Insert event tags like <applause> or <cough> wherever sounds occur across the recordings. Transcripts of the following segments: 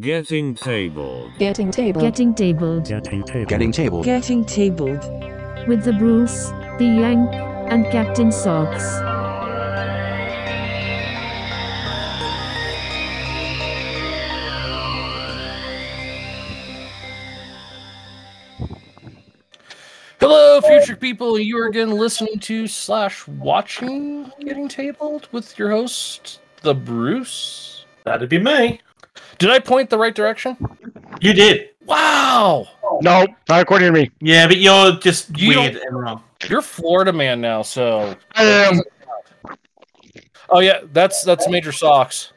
Getting tabled. Getting table. Getting tabled Getting table. Getting table. Getting tabled. with the Bruce, the Yank, and Captain Socks. Hello, future people. You are again listening to slash watching Getting Tabled with your host, the Bruce. That'd be me. Did I point the right direction? You did. Wow, No, not according to me. Yeah, but you're just You weird and wrong. you're Florida man now. So, I am. oh yeah, that's that's Major Socks.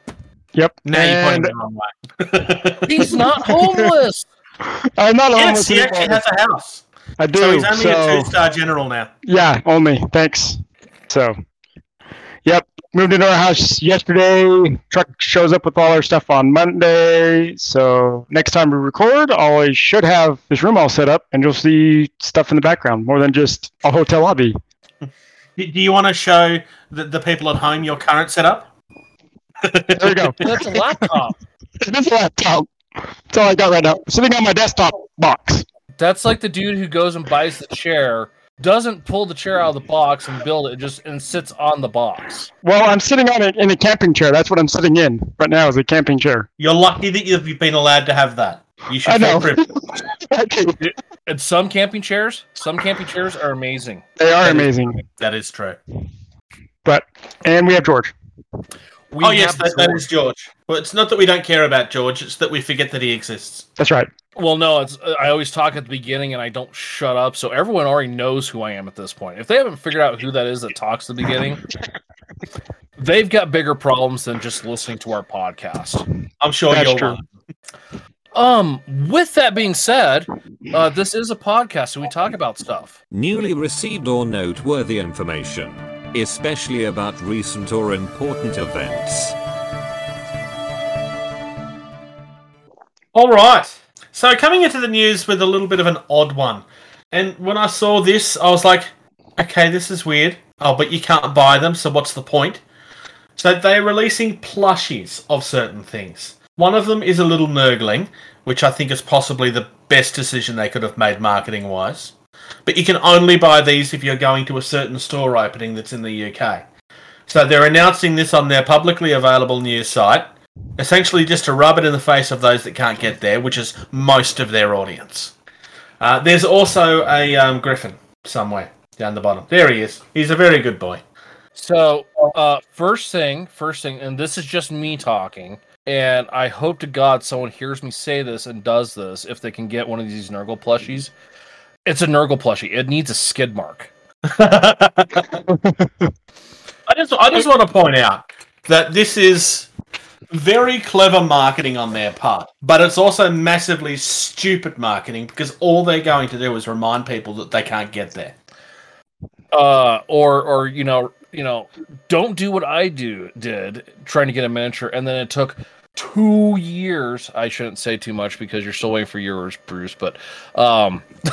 Yep. Now you're pointing the wrong way. <laughs> He's not homeless. <laughs> I'm not yes, almost he actually has a house. I do. So he's only so- a two-star general now. Yeah, only. Thanks. So, yep. Moved into our house yesterday. Truck shows up with all our stuff on Monday. So next time we record, I should have this room all set up, and you'll see stuff in the background more than just a hotel lobby. Do do you want to show the, the people at home your current setup? There you go. <laughs> That's a laptop. this laptop. That's all I got right now. Sitting on my desktop box. That's like the dude who goes and buys the chair, doesn't pull the chair out of the box and build it, just and sits on the box. Well, I'm sitting on it in a camping chair. That's what I'm sitting in right now is a camping chair. You're lucky that you've been allowed to have that. You should I feel know. privileged. <laughs> And some camping chairs, some camping chairs are amazing. They are That is- amazing. That is true. But and we have George. We oh yes, have that, that George. is George. Well, it's not that we don't care about George; it's that we forget that he exists. That's right. Well, no, it's I always talk at the beginning and I don't shut up, so everyone already knows who I am at this point. If they haven't figured out who that is that talks at the beginning, <laughs> they've got bigger problems than just listening to our podcast. I'm sure That's you're true. Um, with that being said, uh, this is a podcast, so we talk about stuff. Newly received or noteworthy information, especially about recent or important events. All right. So coming into the news with a little bit of an odd one, and when I saw this, I was like, "Okay, this is weird." Oh, but you can't buy them, so what's the point? So they're releasing plushies of certain things. One of them is a little Nurgling, which I think is possibly the best decision they could have made marketing wise. But you can only buy these if you're going to a certain store opening that's in the UK. So they're announcing this on their publicly available news site, essentially just to rub it in the face of those that can't get there, which is most of their audience. Uh, there's also a um, Griffin somewhere down the bottom. There he is. He's a very good boy. So, uh, first thing, first thing, and this is just me talking, and I hope to God someone hears me say this and does this if they can get one of these Nurgle plushies. It's a Nurgle plushie. It needs a skid mark. <laughs> I just I just want to point out that this is very clever marketing on their part, but it's also massively stupid marketing because all they're going to do is remind people that they can't get there. Uh, or or you know you know don't do what I do did trying to get a miniature, and then it took two years. I shouldn't say too much because you're still waiting for yours, Bruce. But um, <laughs>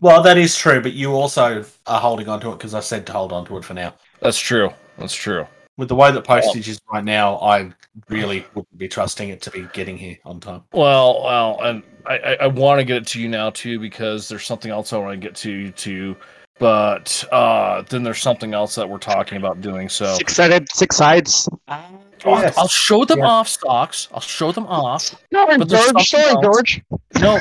Well, that is true, but you also are holding on to it because I said to hold on to it for now. that's true. That's true. With the way that postage is right now, I really wouldn't be trusting it to be getting here on time. Well, well, and I, I, I want to get it to you now too because there's something else I want to get to you too. But uh, then there's something else that we're talking about doing. So Six sided, six sides. I'll, Yes. I'll show them Yeah. off, stocks. I'll show them off. No, But George. something Sorry, else. George. No,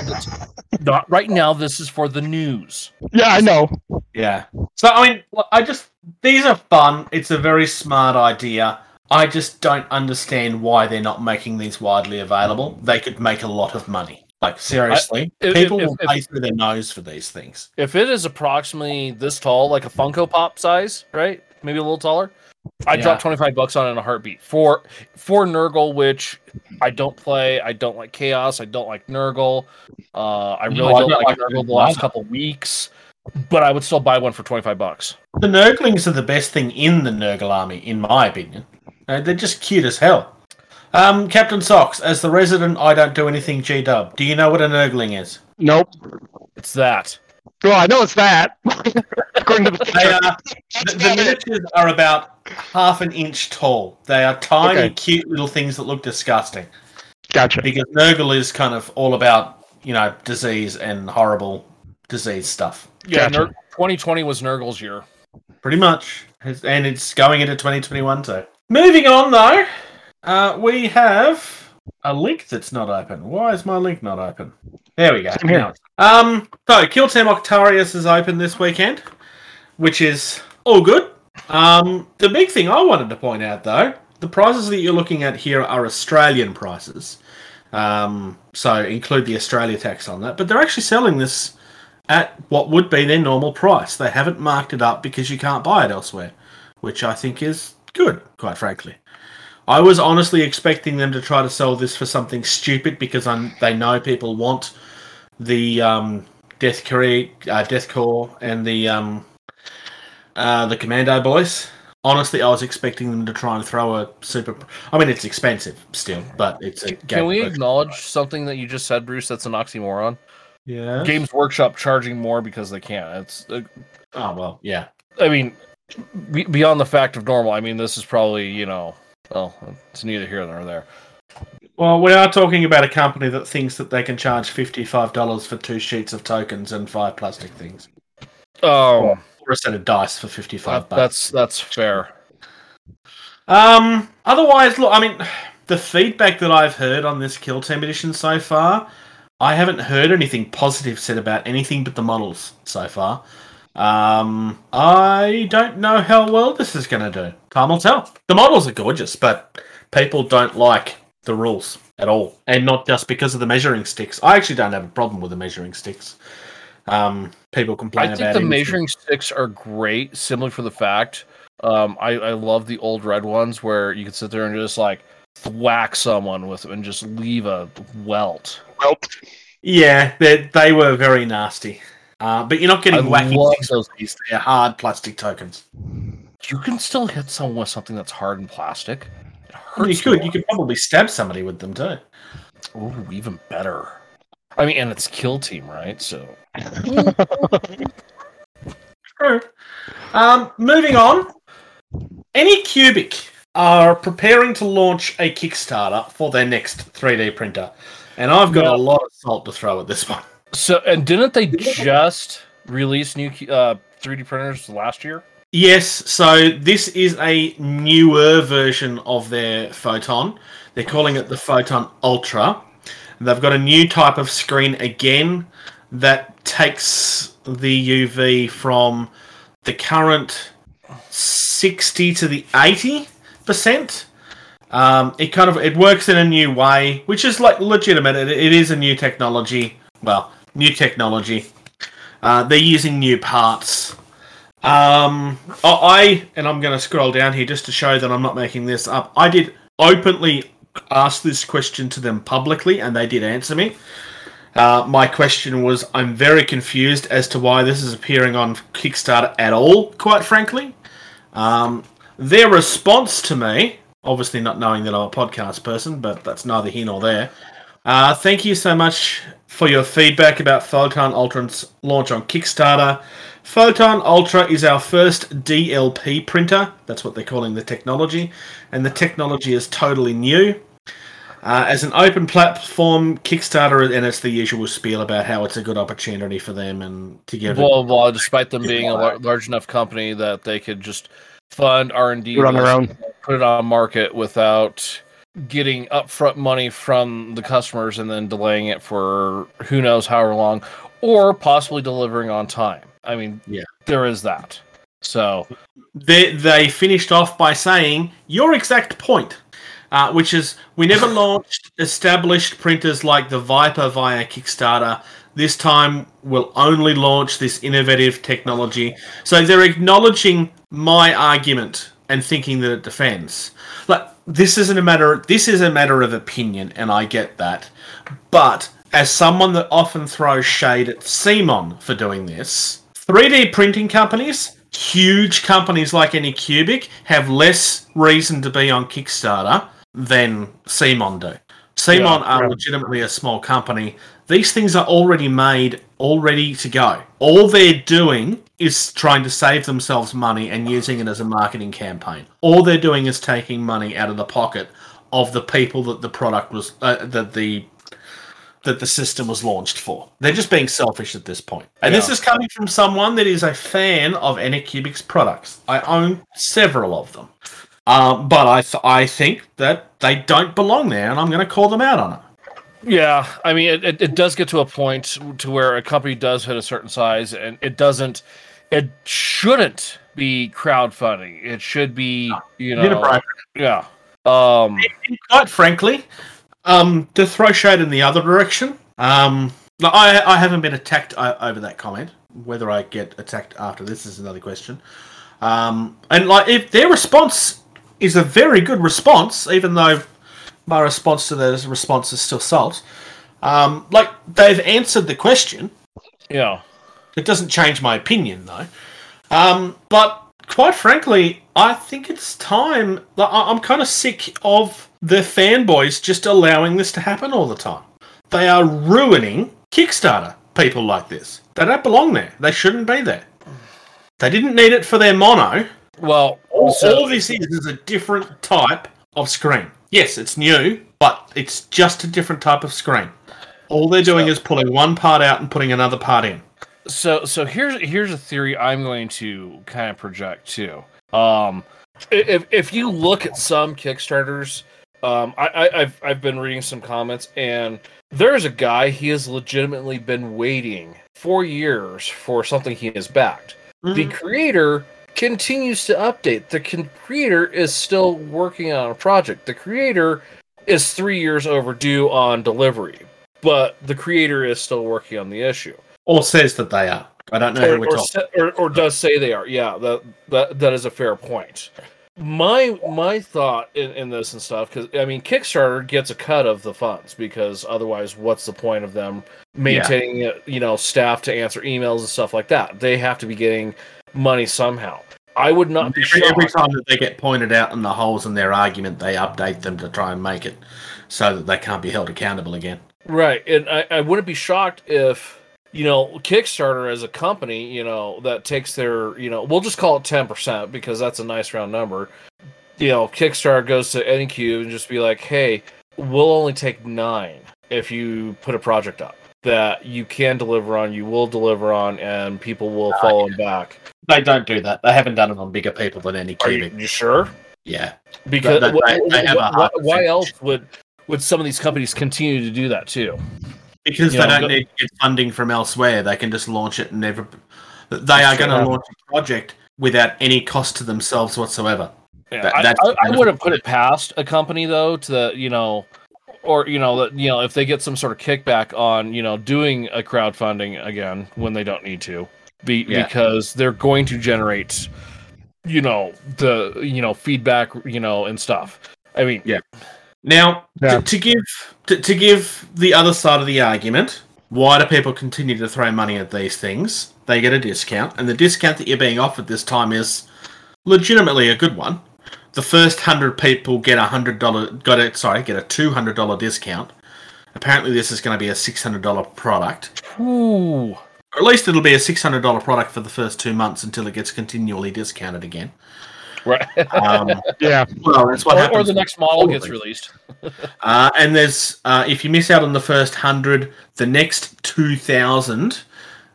not right now. This is for the news. Yeah, I know. Yeah. So I mean, I just these are fun. It's a very smart idea. I just don't understand why they're not making these widely available. They could make a lot of money. Like seriously, if- people if- will if- pay through their nose for these things. If it is approximately this tall, like a Funko Pop size, right? Maybe a little taller. I Yeah. drop twenty five bucks on it in a heartbeat for for Nurgle, which I don't play. I don't like Chaos. I don't like Nurgle. Uh, I really No, I don't, don't like like Nurgle the last couple weeks. But I would still buy one for twenty five bucks. The Nurglings are the best thing in the Nurgle army, in my opinion. Uh, they're just cute as hell. Um, Captain Socks, as the resident, I don't do anything G Dub. Do you know what a Nurgling is? Nope. It's that. Well, I know it's that. <laughs> According to the They are the, the miniatures are about half an inch tall. They are tiny, Okay. cute little things that look disgusting. Gotcha. because Nurgle is kind of all about you know disease and horrible disease stuff. Yeah, Gotcha. Ner- 2020 was Nurgle's year. Pretty much. And it's going into 2021 too. Moving on though, uh, we have a link that's not open. Why is my link not open? There we go. Same here. Um, so Kill Team Octarius is open this weekend, which is all good. Um, the big thing I wanted to point out though, the prices that you're looking at here are Australian prices. Um, so include the Australia tax on that, but they're actually selling this at what would be their normal price. They haven't marked it up because you can't buy it elsewhere, which I think is good, quite frankly. I was honestly expecting them to try to sell this for something stupid because I'm, they know people want the um, Death Korps, uh, Death Korps, and the um, uh, the Commando boys. Honestly, I was expecting them to try and throw a super. I mean, it's expensive still, but it's a. Can we acknowledge something that you just said, Bruce? That's an oxymoron. Yeah. Games Workshop charging more because they can. It's. Uh, Oh well, yeah. I mean, be- beyond the fact of normal. I mean, this is probably you know. Well, it's neither here nor there. Well, we are talking about a company that thinks that they can charge fifty-five dollars for two sheets of tokens and five plastic things, Um, or a set of dice for fifty-five that- bucks. that's that's fair. Um. Otherwise, look. I mean, <sighs> the feedback that I've heard on this Kill Team edition so far, I haven't heard anything positive said about anything but the models so far. Um. I don't know how well this is going to do. Time will tell. The models are gorgeous, but people don't like the rules at all, and not just because of the measuring sticks. I actually don't have a problem with the measuring sticks. Um. People complain about. I think the measuring sticks are great, simply for the fact. Um, I, I love the old red ones where you can sit there and just like whack someone with them and just leave a welt. Well, Yeah, they they were very nasty. Uh, but you're not getting I wacky love sticks with these. They're hard plastic tokens. You can still hit someone with something that's hard and plastic. It Well, you could. You could probably stab somebody with them too. Ooh, even better. I mean, and it's kill team, right? So <laughs> True. Um, moving on. Anycubic are preparing to launch a Kickstarter for their next 3D printer, and I've got Yeah. a lot of salt to throw at this one. So, and didn't they just release new uh, 3D printers last year? Yes, so this is a newer version of their Photon. They're calling it the Photon Ultra. They've got a new type of screen again that takes the UV from the current 60 to the 80 percent. Um, it kind of it works in a new way, which is like legitimate. It, it is a new technology. Well, new technology. Uh, they're using new parts. Um, I- and I'm going to scroll down here just to show that I'm not making this up. I did openly ask this question to them publicly, and they did answer me. Uh, my question was, I'm very confused as to why this is appearing on Kickstarter at all. Quite frankly, um, their response to me, obviously not knowing that I'm a podcast person, but that's neither here nor there. Uh, thank you so much for your feedback about Photon Ultra's launch on Kickstarter. Photon Ultra is our first DLP printer. That's what they're calling the technology. And the technology is totally new. Uh, as an open platform, Kickstarter, and it's the usual spiel about how it's a good opportunity for them and to give it Well, well, despite them <laughs> being a large enough company that they could just fund R and D do on their own. Put it on market without getting upfront money from the customers and then delaying it for who knows however long, or possibly delivering on time. I mean, Yeah. there is that. So they, they finished off by saying your exact point, uh, which is we never <laughs> launched established printers like the Vyper via Kickstarter. This time we'll only launch this innovative technology. So they're acknowledging my argument and thinking that it defends. Like this isn't a matter. This is a matter of opinion, and I get that. But as someone that often throws shade at CMON for doing this, 3D printing companies, huge companies like Anycubic, have less reason to be on Kickstarter than CMON do. CMON Yeah, are right. legitimately a small company. These things are already made, all ready to go. All they're doing is trying to save themselves money and using it as a marketing campaign. All they're doing is taking money out of the pocket of the people that the product was uh, that the that the system was launched for. They're just being selfish at this point. And this is coming from someone that is a fan of Anycubic's products. I own several of them. Um, but I, th- I think that they don't belong there, and I'm going to call them out on it. Yeah, I mean, it, it, it does get to a point to where a company does hit a certain size, and it doesn't, it shouldn't be crowdfunding. It should be, you know, yeah. Um, quite frankly, um, to throw shade in the other direction, um, I, I haven't been attacked over that comment. Whether I get attacked after this is another question. Um, and like, if their response is a very good response, even though my response to their response is still salt, um, like they've answered the question. yeah. It doesn't change my opinion though. Um, but quite frankly, I think it's time. I'm kind of sick of the fanboys just allowing this to happen all the time. They are ruining Kickstarter people like this. They don't belong there. They shouldn't be there. They didn't need it for their mono. Well, All, so- all this is is a different type of screen. Yes, it's new, but it's just a different type of screen. All they're doing is pulling one part out and putting another part in. So so here's here's a theory I'm going to kind of project too. Um, if if you look at some Kickstarters, um, I, I I've I've been reading some comments, and there's a guy he has legitimately been waiting four years for something he has backed. The creator continues to update. The con- creator is still working on a project. The creator is three years overdue on delivery, but the creator is still working on the issue Or says that they are. I don't know or, who we're or, talking. sa- or, or does say they are. Yeah, that that that is a fair point. My my thought in, in this and stuff because I mean Kickstarter gets a cut of the funds because otherwise what's the point of them maintaining uh, you know staff to answer emails and stuff like that? They have to be getting money somehow. I would not be Every, shocked. every time that they get pointed out in the holes in their argument, they update them to try and make it so that they can't be held accountable again. Right, and I, I wouldn't be shocked if you know Kickstarter as a company, you know, that takes their, you know, we'll just call it ten percent because that's a nice round number. You know, Kickstarter goes to Anycube and just be like, "Hey, we'll only take nine if you put a project up that you can deliver on, you will deliver on, and people will Ah, follow back." They don't do that. They haven't done it on bigger people than any Are you, you sure? Yeah. Because They- they- they have a wh- why else would would some of these companies continue to do that too? Because You they know, don't go- need to get funding from elsewhere. They can just launch it and never. They are going to launch a project without any cost to themselves whatsoever. Yeah, That- I, that's- I, I wouldn't put it past a company though to you know, or you know that you know if they get some sort of kickback on you know doing a crowdfunding again when they don't need to, be Yeah. because they're going to generate, you know the you know feedback you know and stuff. I mean, Yeah. Now, Yeah. to, to give to, to give the other side of the argument, why do people continue to throw money at these things? They get a discount, and the discount that you're being offered this time is legitimately a good one. The first hundred people get a hundred dollar got it sorry get a two hundred dollar discount. Apparently, this is going to be a six hundred dollar product, ooh, or at least it'll be a six hundred dollar product for the first two months until it gets continually discounted again. Right, Um, <laughs> Yeah. well, that's what or, happens. or the next model gets released. <laughs> Uh, and there's uh, if you miss out on the first hundred, the next two thousand.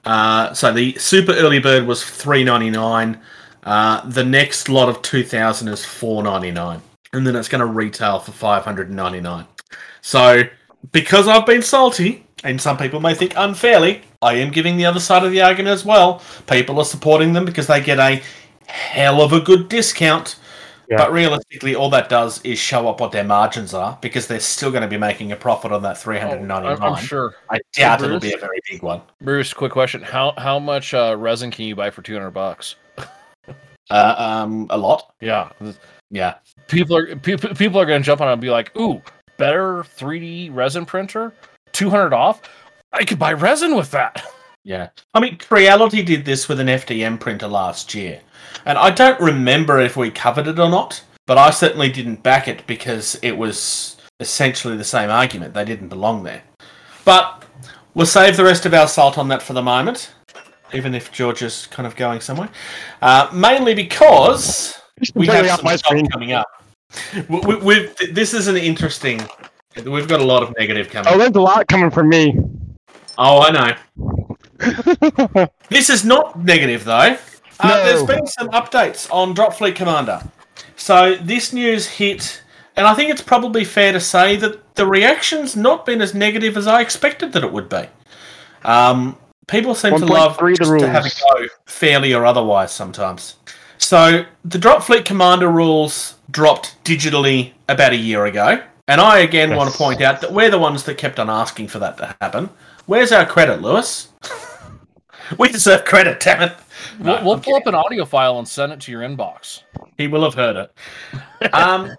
Uh, so the super early bird was three ninety nine. Uh, the next lot of two thousand is four ninety nine, and then it's going to retail for five hundred and ninety nine. So because I've been salty, and some people may think unfairly, I am giving the other side of the argument as well. People are supporting them because they get a hell of a good discount. Yeah. But realistically, all that does is show up what their margins are because they're still going to be making a profit on that three hundred and ninety I'm. I'm sure. I doubt Bruce? it'll be a very big one. Bruce, quick question: How how much uh, resin can you buy for two hundred bucks? Uh, um, a lot. Yeah, Yeah. people are people, people are going to jump on it and be like, "Ooh, better 3D resin printer, 200 off. I could buy resin with that." Yeah. I mean, Creality did this with an FDM printer last year. And I don't remember if we covered it or not, but I certainly didn't back it because it was essentially the same argument. They didn't belong there. But we'll save the rest of our salt on that for the moment, even if George is kind of going somewhere. Uh, mainly because we have some my stuff coming up. we, we, we've, this is an interesting. We've got a lot of negative coming. Oh, there's a lot coming from me. Oh, I know. <laughs> This is not negative though. Uh, No. There's been some updates on Drop Fleet Commander. So this news hit, and I think it's probably fair to say that the reaction's not been as negative as I expected that it would be. Um, people seem to love just to have a go, fairly or otherwise, sometimes. So the Drop Fleet Commander rules dropped digitally about a year ago, and I again want to point out that we're the ones that kept on asking for that to happen. Where's our credit, Lewis? <laughs> we deserve credit, damn it. No, We'll, we'll pull up an audio file and send it to your inbox. he will have heard it. <laughs> Um,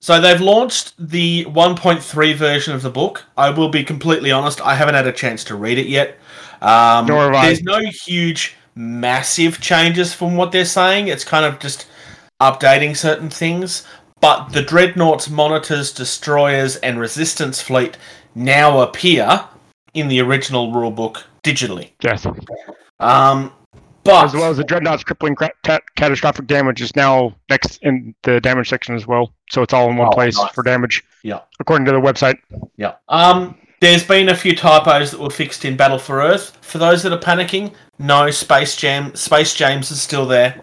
so they've launched the 1.3 version of the book. I will be completely honest; I haven't had a chance to read it yet. Um, Nor have I. There's no huge, massive changes from what they're saying. It's kind of just updating certain things. But the dreadnoughts, monitors, destroyers, and resistance fleet now appear in the original rulebook digitally. Yes. Um, but As well as the dreadnought's crippling cra- ta- catastrophic damage is now next in the damage section as well. So it's all in one Oh, place nice. for damage. Yeah. According to the website. Yeah. Um, there's been a few typos that were fixed in Battle for Earth. For those that are panicking, no Space Jam. Space James is still there.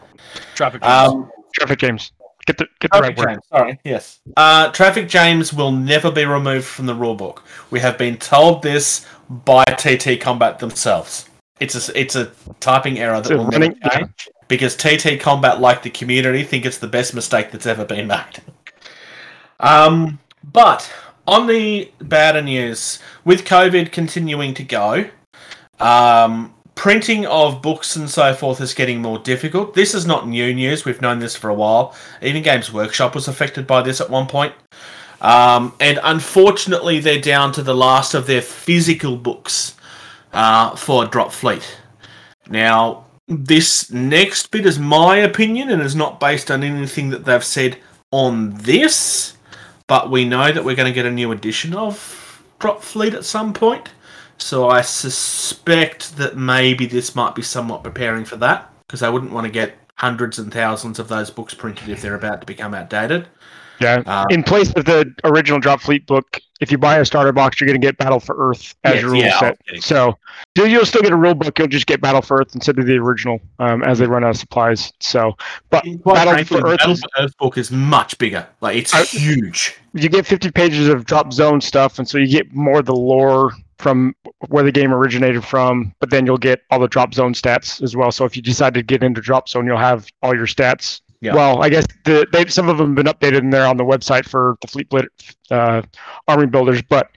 Traffic. jams. Um, Traffic James. Get the get the right Traffic word. Sorry. Yes. Uh, Traffic James will never be removed from the rulebook. We have been told this by TT Combat themselves. It's a it's a typing error that will never change because TT Combat, like the community, think it's the best mistake that's ever been made. Um, but on the bad news, with COVID continuing to go, um, printing of books and so forth is getting more difficult. This is not new news. We've known this for a while. Even Games Workshop was affected by this at one point. Um, and unfortunately, they're down to the last of their physical books uh, for Drop Fleet. Now, this next bit is my opinion and is not based on anything that they've said on this, but we know that we're going to get a new edition of Drop Fleet at some point. So I suspect that maybe this might be somewhat preparing for that because I wouldn't want to get hundreds and thousands of those books printed if they're about to become outdated. Yeah. Uh, in place of the original Drop Fleet book, if you buy a starter box, you're going to get Battle for Earth as Yes, your rule yeah, set. was. So you'll, you'll still get a rule book. You'll just get Battle for Earth instead of the original um, as they run out of supplies. So, but Quite Battle frankly, for Earth Battle is- for Earth book is much bigger. Like it's I- huge. you get 50 pages of drop zone stuff, and so you get more of the lore from where the game originated from. But then you'll get all the drop zone stats as well. So if you decide to get into drop zone, you'll have all your stats. Yeah. Well, I guess the they some of them have been updated in there on the website for the fleet blit, uh, army builders, but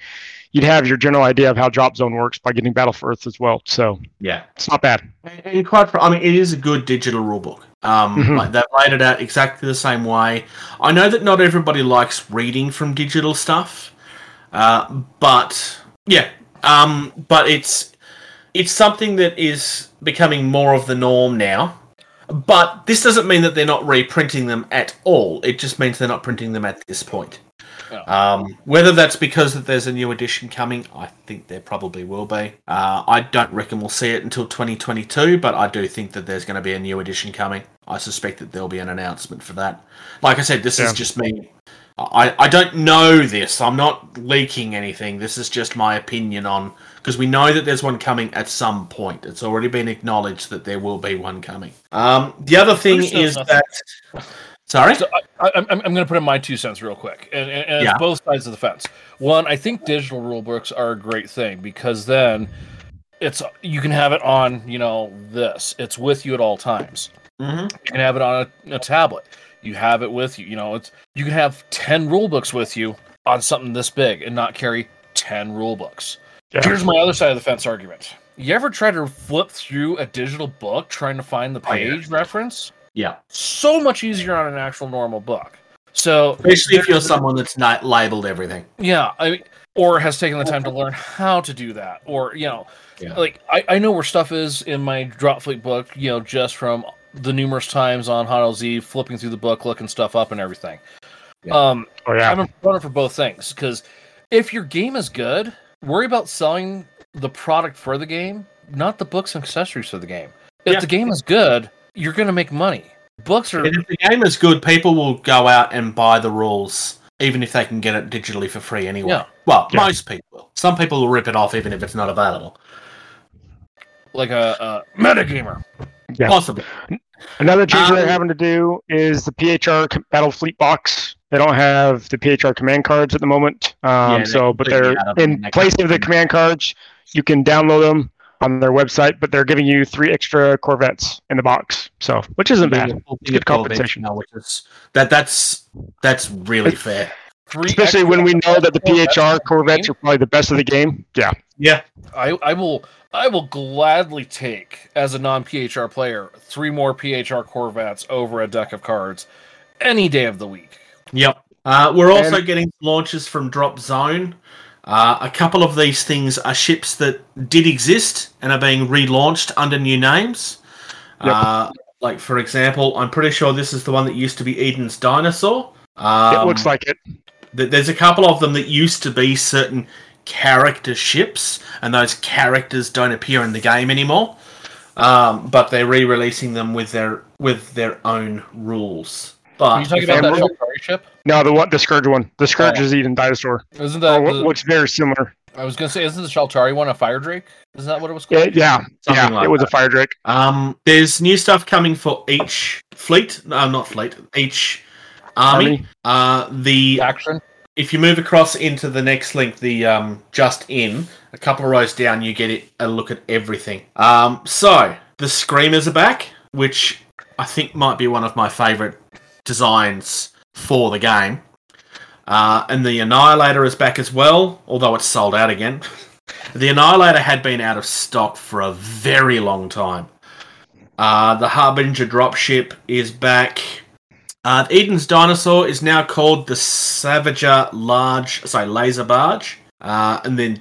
you'd have your general idea of how drop zone works by getting Battle for Earth as well. So Yeah. it's not bad. And- And quite, I mean, it is a good digital rulebook. Um, Mhm. like they've laid it out exactly the same way. I know that not everybody likes reading from digital stuff, uh, but yeah, um, but it's it's something that is becoming more of the norm now. But this doesn't mean that they're not reprinting them at all. It just means they're not printing them at this point. Yeah. Um, whether that's because that there's a new edition coming, I think there probably will be. Uh, I don't reckon we'll see it until 2022, but I do think that there's going to be a new edition coming. I suspect that there'll be an announcement for that. Like I said, this is just me. I, I don't know this. I'm not leaking anything. This is just my opinion on because we know that there's one coming at some point. It's already been acknowledged that there will be one coming. Um, the other thing is nothing. that. Sorry. So I, I'm, I'm going to put in my two cents real quick, and, and, and Yeah. it's both sides of the fence. One, I think digital rule books are a great thing because then it's you can have it on you know this. It's with you at all times. hmm You can have it on a, a tablet. You have it with you. You know, it's you can have ten rule books with you on something this big and not carry ten rule books. Yeah. Here's my other side of the fence argument. You ever try to flip through a digital book trying to find the Oh, yeah. page reference? Yeah. So much easier on an actual normal book. So Especially if you're someone that's not labeled everything. yeah, I mean, or has taken the time to learn how to do that, or you know, Yeah. like I, I know where stuff is in my drop fleet book, you know, just from the numerous times on Hot LZ flipping through the book, looking stuff up and everything. Yeah. Um, Oh yeah. I'm a proponent for both things because if your game is good, worry about selling the product for the game, not the books and accessories for the game. If Yeah. the game is good, you're going to make money. Books are And if the game is good, people will go out and buy the rules, even if they can get it digitally for free anyway. Yeah. Well, Yeah. most people. will. Some people will rip it off even if it's not available. like a, a metagamer. Yeah. Possibly. Another change Um, they're having to do is the PHR Battle Fleet box. They don't have the PHR command cards at the moment. Um, Yeah, they're so, but they're out of the in place of the one. command cards. You can download them on their website, but they're giving you three extra Corvettes in the box. So, which isn't bad. It's good compensation. that that's that's really fair. Three Especially when we know that the PHR the Corvettes are probably the best of the game. Yeah. Yeah. I, I will I will gladly take as a non PHR player three more PHR Corvettes over a deck of cards any day of the week. Yep. Uh, we're also And- getting launches from Drop Zone. Uh, a couple of these things are ships that did exist and are being relaunched under new names. Yep. Uh, like, for example, I'm pretty sure this is the one that used to be Eden's Dinosaur. Um, it looks like it. th- there's a couple of them that used to be certain character ships, and those characters don't appear in the game anymore. Um, but they're re-releasing them with their with their own rules. Are you talking about I'm that looking- Shaltari ship? No, the one, the Scourge one. The Scourge Oh. is Eden Dinosaur. Isn't that what, the- what's very similar. I was gonna say isn't the Shaltari one a Fire Drake? Isn't that what it was Yeah, called? yeah, Something yeah. like it was that. a Fire Drake. Um, there's new stuff coming for each fleet. No, not fleet. Each army. Army. Uh, the Action. if you move across into the next link, the um, just in a couple of rows down, you get it, a look at everything. Um, so the screamers are back, which I think might be one of my favorite designs for the game. Uh, and the Annihilator is back as well, although it's sold out again. <laughs> the Annihilator had been out of stock for a very long time. Uh, the Harbinger dropship is back. Uh, Eden's dinosaur is now called the Savager Large, sorry, Laser Barge. Uh, and then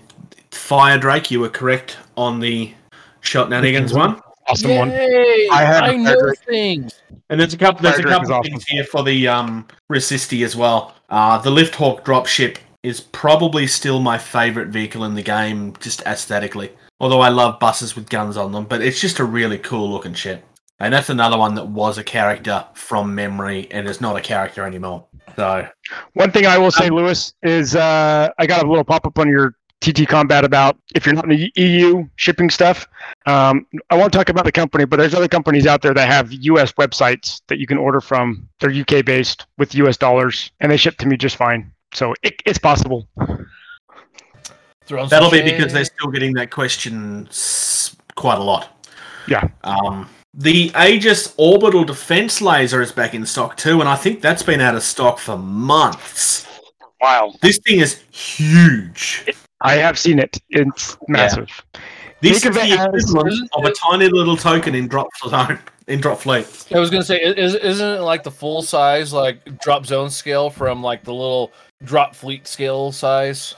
Fire Drake, you were correct on the Sheltnanigans one. Awesome one. I have I a know Fire things. And there's a couple. There's a couple is of things here for the um, Resisti as well. Uh, the Lift Hawk dropship is probably still my favorite vehicle in the game, just aesthetically. Although I love buses with guns on them, but it's just a really cool looking ship. And that's another one that was a character from memory and is not a character anymore. So One thing I will say, Um, Lewis, is uh, I got a little pop up on your TT Combat about if you're not in the EU shipping stuff. Um, I won't talk about the company, but there's other companies out there that have US websites that you can order from. They're UK based with US dollars, and they ship to me just fine. So it, it's possible. That'll be because they're still getting that question quite a lot. Yeah. Um, the Aegis orbital defense laser is back in stock too, and I think that's been out of stock for months. Wow. This thing is huge. I have seen it. It's massive. This Think is of the it as- equivalent of a tiny little token in drop zone <laughs> uh, in drop fleet. I was gonna say, is isn't it like the full size like drop zone scale from like the little drop fleet scale size?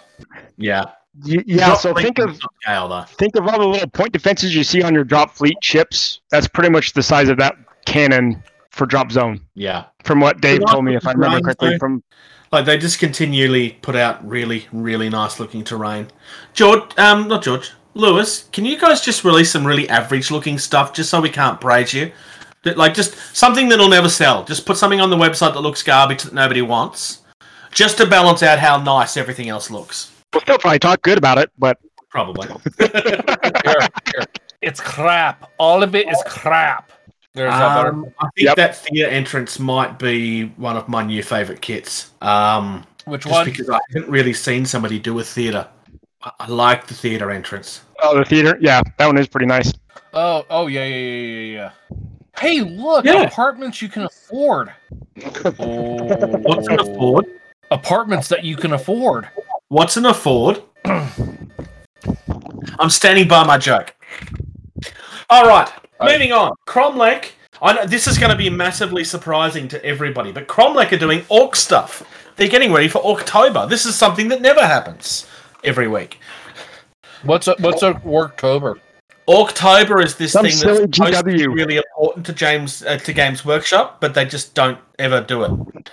Yeah. Y- yeah. Drop So think of is not scale think of all the little point defenses you see on your drop fleet ships. That's pretty much the size of that cannon for drop zone. Yeah. From what Dave told me, if I remember correctly, too. from Like they just continually put out really, really nice looking terrain. George, um, not George, Lewis, can you guys just release some really average looking stuff just so we can't praise you? Like just something that'll never sell. Just put something on the website that looks garbage that nobody wants, just to balance out how nice everything else looks. we'll still probably talk good about it, but Probably. <laughs> Here, here. It's crap. All of it is crap. There's that better. Um, I think Yep. that theatre entrance might be one of my new favourite kits. Um, Which just one? because I haven't really seen somebody do a theatre. I, I like the theatre entrance. oh, the theater, yeah, that one is pretty nice. Oh, oh yeah, yeah, yeah, yeah, yeah. Hey, look, Yeah. apartments you can afford. Oh, <laughs> What's an afford? Apartments that you can afford. What's an afford? <clears throat> I'm standing by my joke. All right, I- moving on. Cromlech. I know this is going to be massively surprising to everybody, but Cromlech are doing Orc stuff. They're getting ready for October. This is something that never happens every week. What's a what's a Worktober? October is this Some thing that's supposed to be really important to James uh, to Games Workshop, but they just don't ever do it.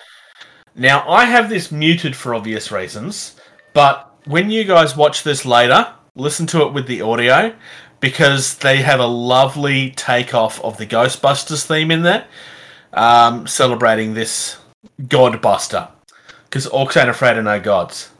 Now I have this muted for obvious reasons, but when you guys watch this later, listen to it with the audio because they have a lovely takeoff of the Ghostbusters theme in there. um, celebrating this Godbuster because orcs ain't afraid of no gods.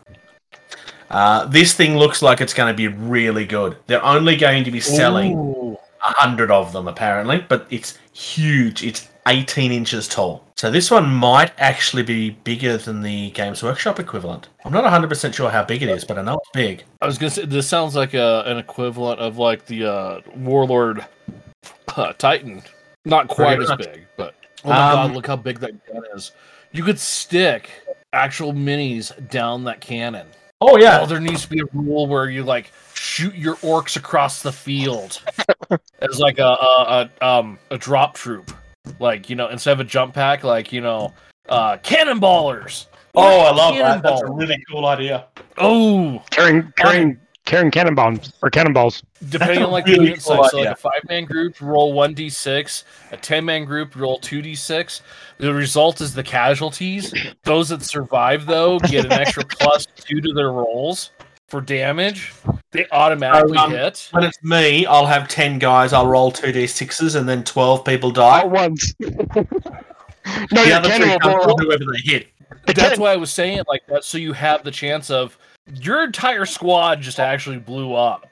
Uh, this thing looks like it's going to be really good. They're only going to be selling a hundred of them apparently, but it's huge. It's 18 inches tall. So this one might actually be bigger than the Games Workshop equivalent. I'm not 100% sure how big it is, but I know it's big. I was gonna say this sounds like a, an equivalent of like the uh, Warlord uh, Titan. Not quite as big, but oh my Um, god, look how big that gun is! You could stick actual minis down that cannon. Oh yeah, Oh, there needs to be a rule where you like shoot your orcs across the field <laughs> as like a, a, a um a drop troop. Like you know, instead of a jump pack, like you know, uh, cannonballers. Oh, I love that. That's a really cool idea. Oh, Carrying carrying carrying cannonballs or cannonballs. depending on like really the unit cool size. So like a five man group roll one d six, a ten man group roll two d six. The result is the casualties. Those that survive though get an extra <laughs> plus two to their rolls for damage. They automatically Um, hit. When it's me, I'll have 10 guys, I'll roll 2d6s, and then 12 people die At die. once. <laughs> no, The your other cannon three come from whoever they hit. The That's cannon- why I was saying it like that, so you have the chance of your entire squad just actually blew up.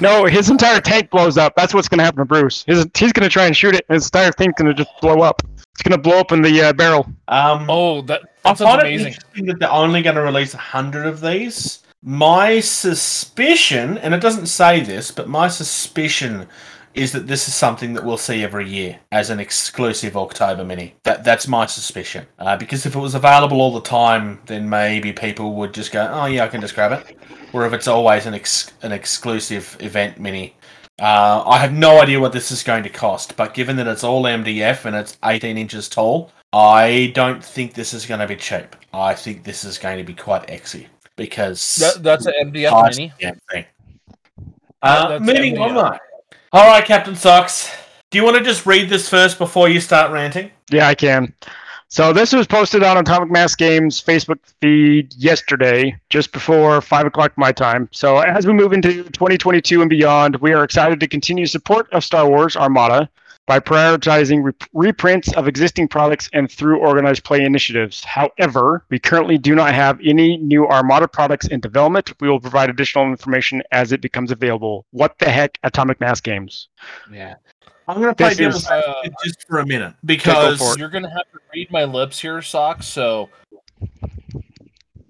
No, his entire tank blows up. That's what's going to happen to Bruce. His, he's going to try and shoot it, and his entire thing's going to just blow up. It's going to blow up in the uh, barrel. Um, Oh, that, I that sounds amazing. that they're only going to release 100 of these. My suspicion, and it doesn't say this, but my suspicion is that this is something that we'll see every year as an exclusive October mini. That That's my suspicion. Uh, because if it was available all the time, then maybe people would just go, oh, yeah, I can just grab it. Or if it's always an, ex- an exclusive event mini. Uh, I have no idea what this is going to cost, but given that it's all MDF and it's 18 inches tall, I don't think this is going to be cheap. I think this is going to be quite exy because That, that's an MDF mini. thing. Uh, That's moving on, MDF. though. All right, Captain Socks. Do you want to just read this first before you start ranting? Yeah, I can. So this was posted on Atomic Mass Games Facebook feed yesterday, just before five o'clock my time. So as we move into 2022 and beyond, we are excited to continue support of Star Wars Armada by prioritizing re- reprints of existing products and through organized play initiatives. However, we currently do not have any new Armada products in development. We will provide additional information as it becomes available. What the heck, Atomic Mass Games? Yeah. I'm going to play This devil's is- advocate uh, just for a minute because for it. You're gonna have to read my lips here, socks. So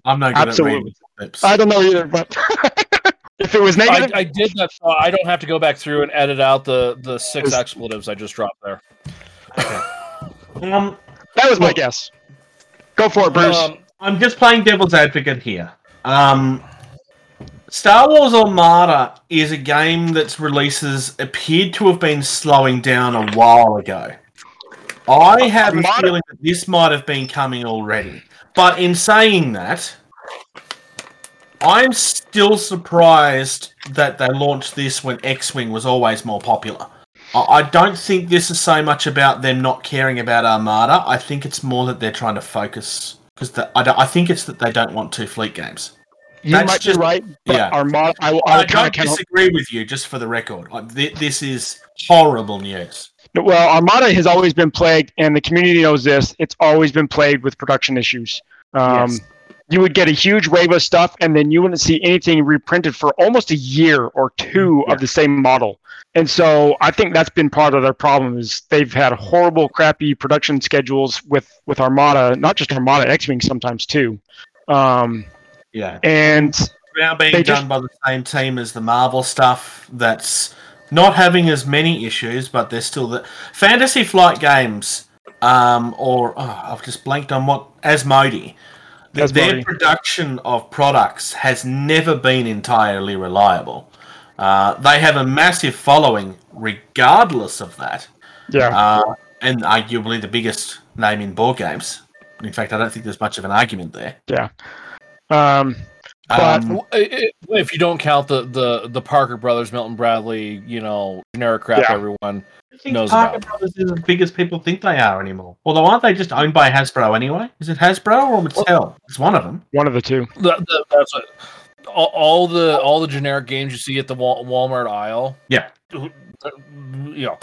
I'm not good Absolutely. at reading lips. I don't know either, but <laughs> if it was I, negative, I did that. So I don't have to go back through and edit out the the six expletives I just dropped there. Um, that was my Look. guess. Go for it, Bruce. Um, I'm just playing devil's advocate here. Um, Star Wars Armada is a game that's releases appeared to have been slowing down a while ago. I have a feeling that this might have been coming already. But in saying that, I'm still surprised that they launched this when X Wing was always more popular. I I don't think this is so much about them not caring about Armada. I think it's more that they're trying to focus because I, I think it's that they don't want two fleet games. you that's might just- be right, but yeah. Armada, I, I, I, don't of disagree with you, just for the record. I, thi- this is horrible news. Well, Armada has always been plagued, and the community knows this. It's always been plagued with production issues. Um, Yes. You would get a huge wave of stuff, and then you wouldn't see anything reprinted for almost a year or two Yeah. of the same model. And so I think that's been part of their problem is they've had horrible, crappy production schedules with with Armada, not just Armada, X-wing sometimes too. Um, Yeah. and Now being done just- by the same team as the Marvel stuff that's not having as many issues, but they're still the Fantasy Flight Games, um, or oh, I've just blanked on what Asmodee. Th- Their Asmodee. production of products has never been entirely reliable. Uh, they have a massive following, regardless of that, yeah, uh, and arguably the biggest name in board games. In fact, I don't think there's much of an argument there. Yeah. Um, But- Um, w- i- i- if you don't count the the the Parker brothers, Milton Bradley, you know, generic crap Yeah. everyone. I think knows Parker about. Brothers is as big as people think they are anymore. Although, aren't they just owned by Hasbro anyway? Is it Hasbro or Mattel? It's one of them. one of the two. That, that, that's it. All, all the all the generic games you see at the Walmart aisle. Yeah. You know,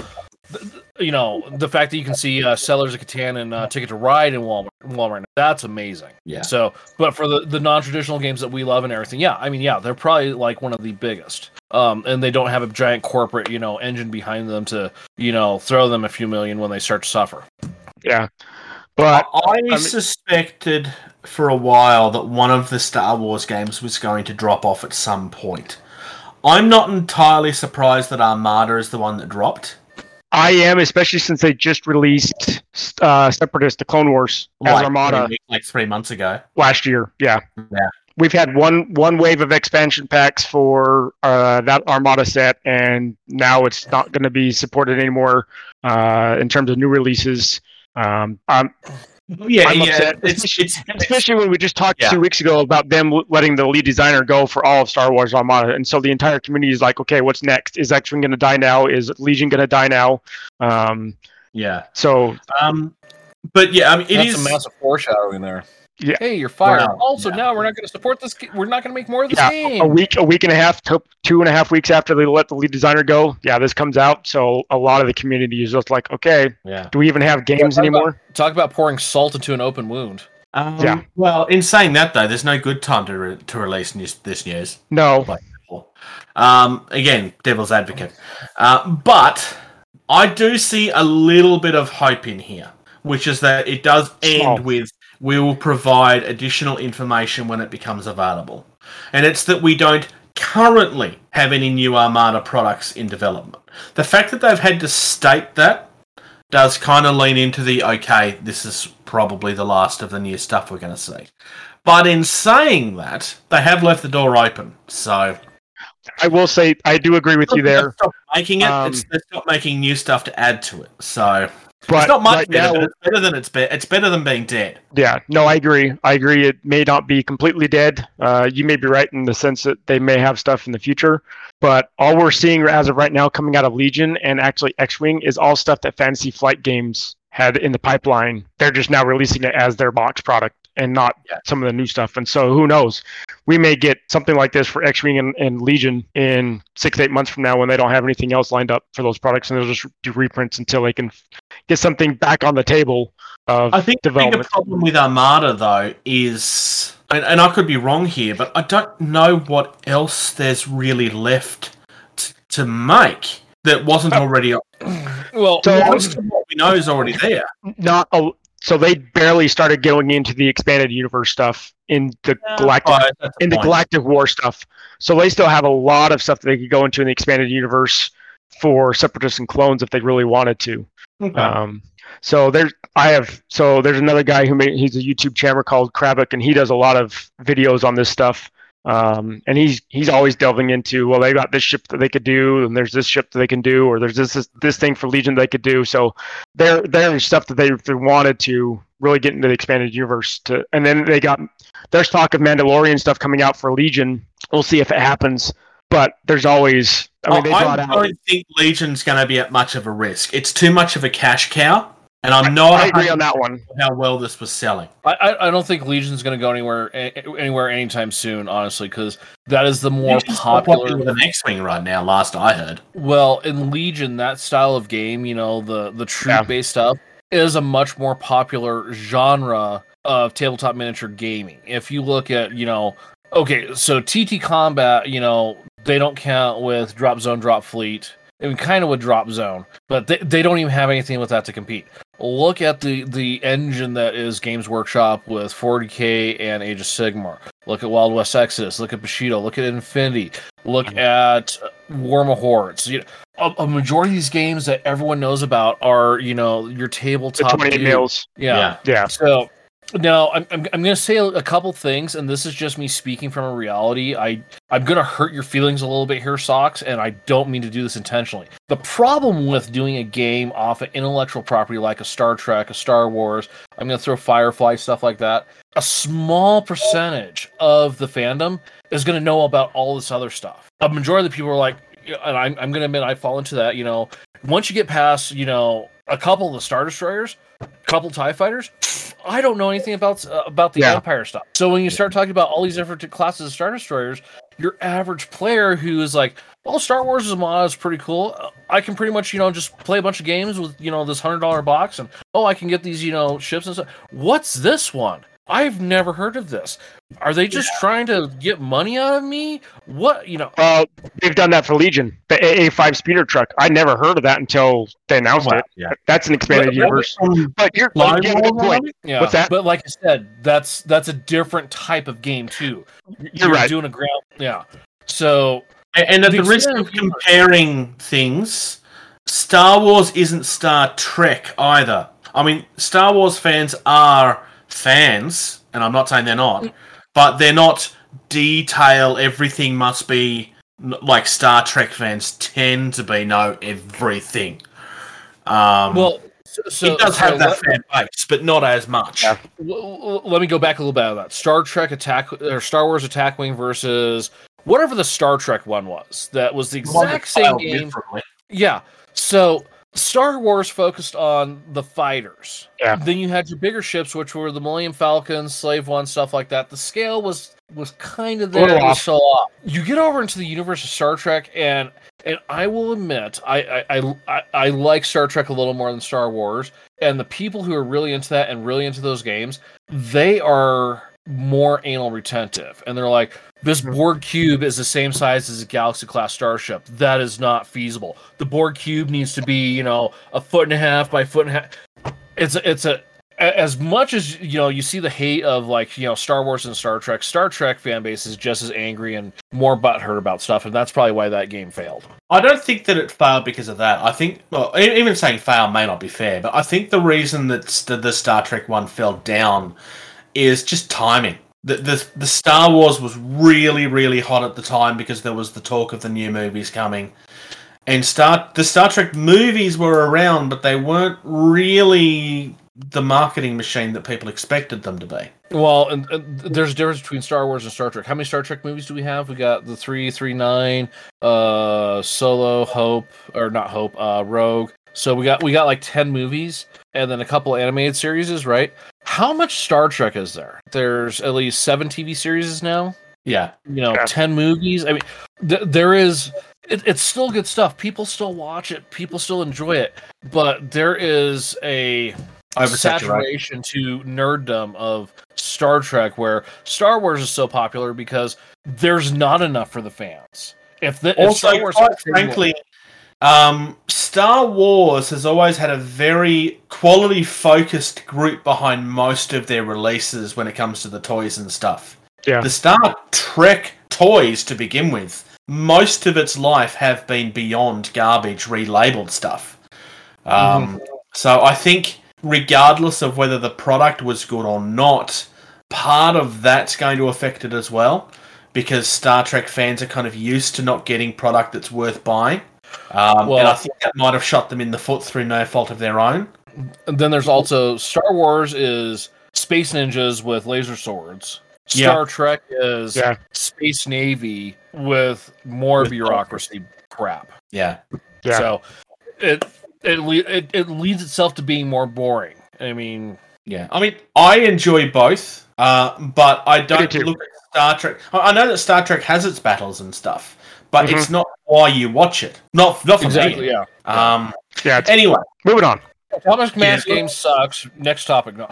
you know, the fact that you can see uh, Settlers of Catan and uh, Ticket to Ride in Walmart, Walmart, that's amazing. Yeah. So, but for the, the non traditional games that we love and everything, yeah, I mean, yeah, they're probably like one of the biggest. Um, and they don't have a giant corporate, you know, engine behind them to, you know, throw them a few million when they start to suffer. Yeah, but I, mean- suspected for a while that one of the Star Wars games was going to drop off at some point. I'm not entirely surprised that Armada is the one that dropped. I am, especially since they just released uh, Separatist: The Clone Wars as Like, Armada like three months ago. last year. Yeah. Yeah. We've had one one wave of expansion packs for uh, that Armada set, and now it's not going to be supported anymore uh, in terms of new releases. Um, um, <laughs> Yeah, I'm yeah. upset. It's, it's, especially when we just talked Yeah. two weeks ago about them letting the lead designer go for all of Star Wars Armada, and so the entire community is like, okay, what's next? Is X Wing going to die now? Is Legion going to die now? Um, yeah. so Um, but yeah, I mean, it that's is. a massive foreshadowing there. Yeah. Hey, you're fired. Wow. Also, Yeah. now we're not going to support this. We're not going to make more of this Yeah, game. a week, a week and a half, to two and a half weeks after they let the lead designer go, yeah, this comes out. So a lot of the community is just like, okay, Yeah. do we even have games talk about- anymore? Talk about pouring salt into an open wound. Um, Yeah. Well, in saying that though, there's no good time to re- to release news, this news. No, Um, again, devil's advocate. Uh, but I do see a little bit of hope in here, which is that it does end Small. with we will provide additional information when it becomes available. And it's that we don't currently have any new Armada products in development. The fact that they've had to state that does kind of lean into the okay, this is probably the last of the new stuff we're going to see. But in saying that, they have left the door open. So I will say I do agree with you there, Stop making it. Um, it's, they stop making new stuff to add to it. So but it's not much right better. now, it's better than it's be- It's better than being dead. Yeah, no, I agree. I agree. It may not be completely dead. Uh, you may be right in the sense that they may have stuff in the future, but all we're seeing as of right now coming out of Legion and actually X-wing is all stuff that Fantasy Flight Games had in the pipeline. They're just now releasing it as their box product and not Yeah. some of the new stuff. And so who knows? We may get something like this for X-wing and, and Legion in six, eight months from now when they don't have anything else lined up for those products, and they'll just do reprints until they can get something back on the table of I think the bigger development. problem with Armada though is, and, and I could be wrong here, but I don't know what else there's really left t- to make that wasn't uh, already. Well, So- Most of what we know is already there. not a, so they barely started going into the expanded universe stuff in the galactic Oh, that's the in the galactic war stuff. So they still have a lot of stuff that they could go into in the expanded universe for separatists and clones if they really wanted to. Okay. um, so there's i have so there's another guy who made he's a youtube channel called Kravik, and he does a lot of videos on this stuff um, and he's he's always delving into well they got this ship that they could do and there's this ship that they can do or there's this this, this thing for legion they could do. So there there's stuff that they, they wanted to really get into the expanded universe to and then they got there's talk of mandalorian stuff coming out for legion. We'll see if it happens but there's always i mean they I out don't think Legion's going to be at much of a risk. It's too much of a cash cow, and I'm not. i agree on that one How well this was selling. I, I I don't think Legion's going to go anywhere a- anywhere anytime soon, honestly, because that is the more Legion's popular popular. with an X-wing right now. Last I heard. Well, in Legion, that style of game, you know, the the troop based stuff is a much more popular genre of tabletop miniature gaming. If you look at, you know, okay, so TT Combat, you know, they don't count with Drop Zone, Drop Fleet. I mean, kind of with Drop Zone, but they, they don't even have anything with that to compete. Look at the the engine that is Games Workshop with 40k and Age of Sigmar. Look at Wild West Exodus. Look at Bushido. Look at Infinity. Look mm-hmm. at uh, War Mahorts. You know, a, a majority of these games that everyone knows about are you know your the tabletop 28 dude. mils Yeah. yeah So now I'm, I'm, I'm going to say a couple things, and this is just me speaking from a reality. I I'm going to hurt your feelings a little bit here, socks, and I don't mean to do this intentionally. The problem with doing a game off an intellectual property like a Star Trek, a Star Wars, I'm going to throw Firefly stuff like that. A small percentage of the fandom is going to know about all this other stuff. A majority of the people are like, and I'm, I'm going to admit I fall into that. You know, once you get past, you know, a couple of the Star Destroyers, couple Tie Fighters. I don't know anything about uh, about the Yeah. Empire stuff. So when you start talking about all these different classes of Star Destroyers, your average player who is like, "Well, Star Wars is a mod is pretty cool. I can pretty much you know just play a bunch of games with you know this hundred dollar box, and oh, I can get these you know ships and stuff. What's this one? I've never heard of this. Are they just trying to get money out of me? What you know? Well, they've done that for Legion, the AA5 speeder truck. I never heard of that until they announced it. yeah. That's an expanded But- universe. But you're Line you have a good Wars point. Yeah, What's that? But like I said, that's that's a different type of game too. You're right. doing a ground. Yeah. So And- And at The the risk of of humor. comparing things, Star Wars isn't Star Trek either. I mean, Star Wars fans are fans, and I'm not saying they're not, but they're not detail. Everything must be like Star Trek fans tend to be. Know everything. Um, well, so, so it does so have that let, fan base, but not as much. Yeah. l- l- let me go back a little bit on that. Star Trek attack or Star Wars Attack Wing versus whatever the Star Trek one was. That was the The one that exact same failed game. Yeah. So Star Wars focused on the fighters. Yeah. Then you had your bigger ships, which were the Millennium Falcons, Slave One, stuff like that. The scale was was kind of there. Little It was off. so off. You get over into the universe of Star Trek, and and I will admit, I I, I I I like Star Trek a little more than Star Wars. And the people who are really into that and really into those games, they are more anal retentive, and they're like, this mm-hmm. Borg cube is the same size as a Galaxy class starship. That is not feasible. The Borg cube needs to be, you know, a foot and a half by foot and a half. It's a, it's a as much as you know you see the hate of like you know Star Wars and Star Trek. Star Trek fan base is just as angry and more butthurt about stuff, and that's probably why that game failed. I don't think that it failed because of that. I think, well, even saying fail may not be fair, but I think the reason that the Star Trek one fell down is just timing. The, the the Star Wars was really really hot at the time because there was the talk of the new movies coming, and Star the Star Trek movies were around, but they weren't really the marketing machine that people expected them to be. Well, and, and there's a difference between Star Wars and Star Trek. How many Star Trek movies do we have? We got the three, three, nine, uh, Solo, Hope, or not Hope, uh, Rogue. So we got we got like ten movies, and then a couple animated series, right? How much Star Trek is there? There's at least seven TV series now. Yeah, You know, Yeah. ten movies. I mean, th- there is. It, it's still good stuff. People still watch it. People still enjoy it. But there is a saturation to nerddom of Star Trek, where Star Wars is so popular because there's not enough for the fans. If the if also, Star Wars frankly, um, Star Wars has always had a very quality focused group behind most of their releases when it comes to the toys and stuff. Yeah. The Star Trek toys, to begin with, most of its life have been beyond garbage, relabeled stuff. Um, So I think, regardless of whether the product was good or not, part of that's going to affect it as well because Star Trek fans are kind of used to not getting product that's worth buying. Um, and Well- I think that might have shot them in the foot through no fault of their own. and then there's also Star Wars is space ninjas with laser swords. Yeah. Star Trek is Yeah. space navy with more With bureaucracy crap. Yeah. Yeah. So it it, le- it it leads itself to being more boring. I mean, Yeah. I mean, I enjoy both, uh, but I don't too. look at Star Trek. I I know that Star Trek has its battles and stuff, but Mhm. it's not why you watch it. Not, not for exactly, me. yeah. Um, Yeah. it's- anyway, moving on. Atomic Mass Yeah. game sucks. Next topic, no.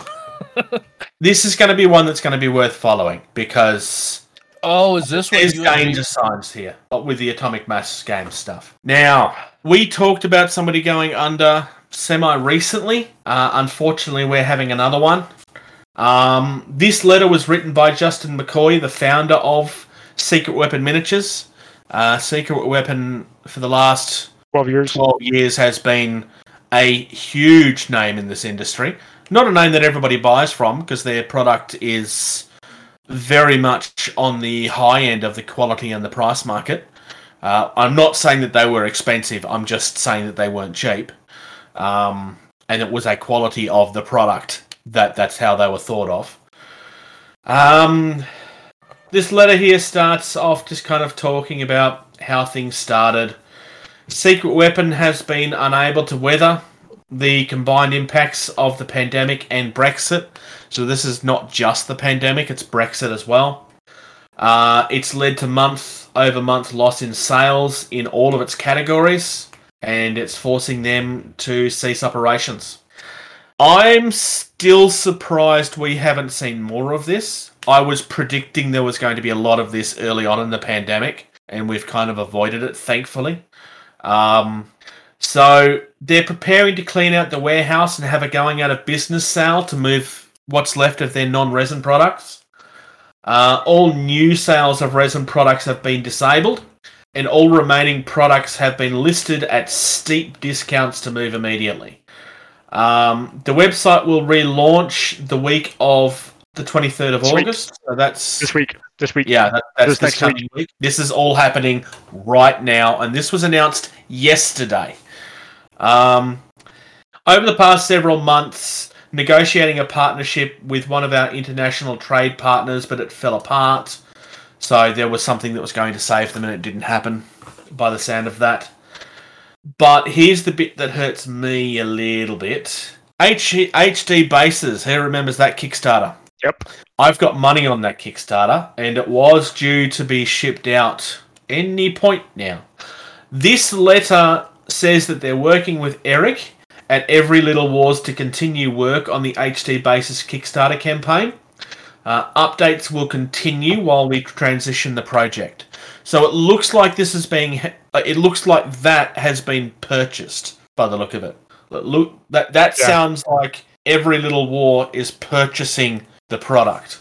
<laughs> this is going to be one that's going to be worth following because Oh, is this what There's danger me- signs here with the atomic mass game stuff. Now, we talked about somebody going under semi recently. Uh, unfortunately, we're having another one. Um, this letter was written by Justin McCoy, the founder of Secret Weapon Miniatures. Uh, Secret Weapon, for the last 12 years. 12 years, has been a huge name in this industry. Not a name that everybody buys from because their product is very much on the high end of the quality and the price market. Uh, I'm not saying that they were expensive. I'm just saying that they weren't cheap, um, and it was a quality of the product that that's how they were thought of. Um, this letter here starts off just kind of talking about how things started. Secret Weapon has been unable to weather the combined impacts of the pandemic and Brexit. So this is not just the pandemic; it's Brexit as well. Uh, it's led to month over month loss in sales in all of its categories, and it's forcing them to cease operations. I'm still surprised we haven't seen more of this. I was predicting there was going to be a lot of this early on in the pandemic, and we've kind of avoided it, thankfully. Um, so they're preparing to clean out the warehouse and have a going out of business sale to move what's left of their non resin products. Uh, all new sales of resin products have been disabled, and all remaining products have been listed at steep discounts to move immediately. Um, the website will relaunch the week of the 23rd of This week. August. So that's This week. This week. yeah, that, that's This next week. coming week. This is all happening right now, and this was announced yesterday. Um, over the past several months, negotiating a partnership with one of our international trade partners, but it fell apart. So there was something that was going to save them, and it didn't happen. By the sound of that. But here's the bit that hurts me a little bit. H- HD bases. Who remembers that Kickstarter? Yep. I've got money on that Kickstarter, and it was due to be shipped out any point now. This letter says that they're working with Eric at Every Little Wars to continue work on the HD Bases Kickstarter campaign. Uh, updates will continue while we transition the project. So it looks like this is being. uh, It looks like that has been purchased by the look of it. Look, that that Yeah. sounds like Every Little War is purchasing the product.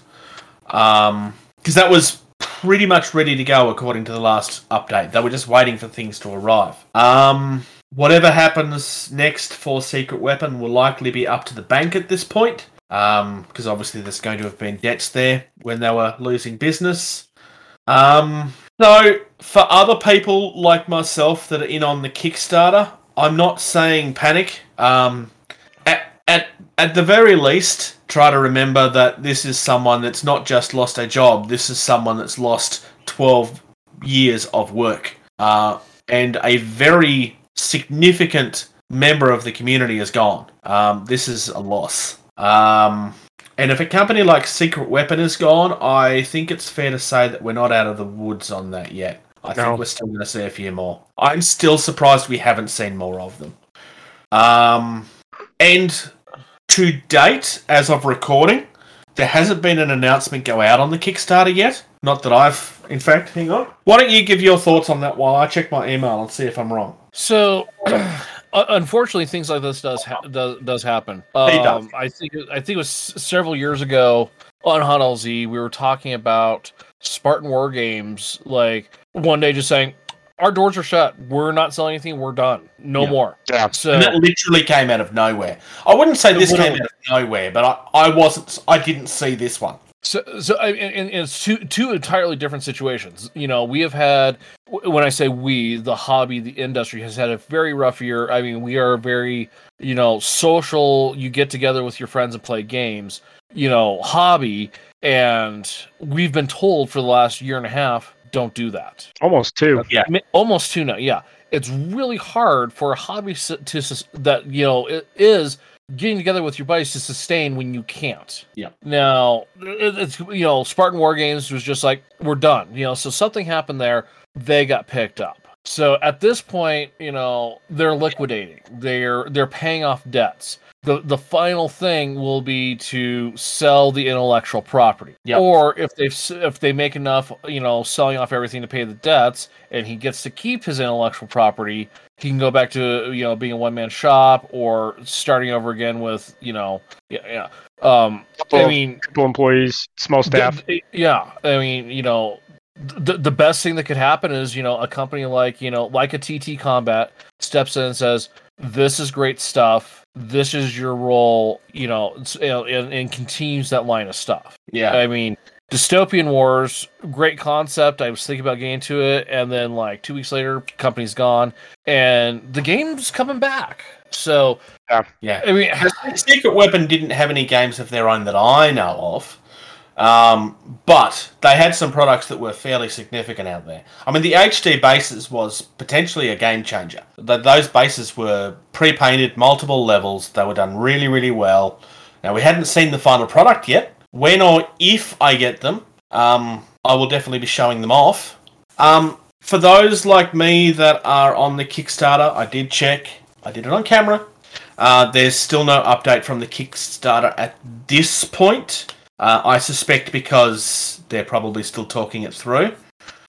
Um, because that was pretty much ready to go according to the last update. They were just waiting for things to arrive. Um, whatever happens next for Secret Weapon will likely be up to the bank at this point. Um, because obviously there's going to have been debts there when they were losing business. Um, so for other people like myself that are in on the Kickstarter, I'm not saying panic. Um, at at the very least, try to remember that this is someone that's not just lost a job. This is someone that's lost 12 years of work, uh, and a very significant member of the community is gone. Um, this is a loss. Um, and if a company like Secret Weapon is gone, I think it's fair to say that we're not out of the woods on that yet. I No. think we're still going to see a few more. I'm still surprised we haven't seen more of them. Um, and to date, as of recording, there hasn't been an announcement go out on the Kickstarter yet. Not that I've, in fact, hang on. Why don't you give your thoughts on that while I check my email and see if I'm wrong? So, <clears throat> unfortunately, things like this does ha- does does happen. It does. Um, I think I think it was several years ago on Hunt LZ, we were talking about Spartan War Games. Like one day, just saying, "Our doors are shut. We're not selling anything. We're done. No Yeah. more." Yeah. So And that literally came out of nowhere. I wouldn't say this came out of nowhere, but I, I wasn't. I didn't see this one. So, so I, and, and it's two two entirely different situations. You know, we have had when I say we, the hobby, the industry has had a very rough year. I mean, we are very you know social. You get together with your friends and play games. You know, hobby, and we've been told for the last year and a half, don't do that. Almost two. Yeah. Almost two now. Yeah, it's really hard for a hobby s- to that you know it is getting together with your buddies to sustain when you can't. Yeah. Now it's you know Spartan War Games was just like we're done. You know, so something happened there. They got picked up. So at this point, you know they're liquidating. They're they're paying off debts. The the final thing will be to sell the intellectual property. Yep. Or if they if they make enough, you know, selling off everything to pay the debts, and he gets to keep his intellectual property, he can go back to you know being a one man shop or starting over again with you know yeah yeah. Um, Couple, I mean, couple employees, small staff. th- th- yeah, I mean, you know, the the best thing that could happen is you know a company like you know like a TT Combat steps in and says, "This is great stuff. This is your role," you know, it's- you know, and, and continues that line of stuff. Yeah. I mean, Dystopian Wars, great concept. I was thinking about getting to it, and then like two weeks later, company's gone, and the game's coming back. So yeah. I mean, Secret Weapon didn't have any games of their own that I know of. Um, but they had some products that were fairly significant out there. I mean, the HD bases was potentially a game changer. Th- those bases were pre-painted, multiple levels. They were done really, really well. Now we hadn't seen the final product yet. When or if I get them, um, I will definitely be showing them off. Um, for those like me that are on the Kickstarter, I did check. I did it on camera. Uh, there's still no update from the Kickstarter at this point. Uh, I suspect because they're probably still talking it through.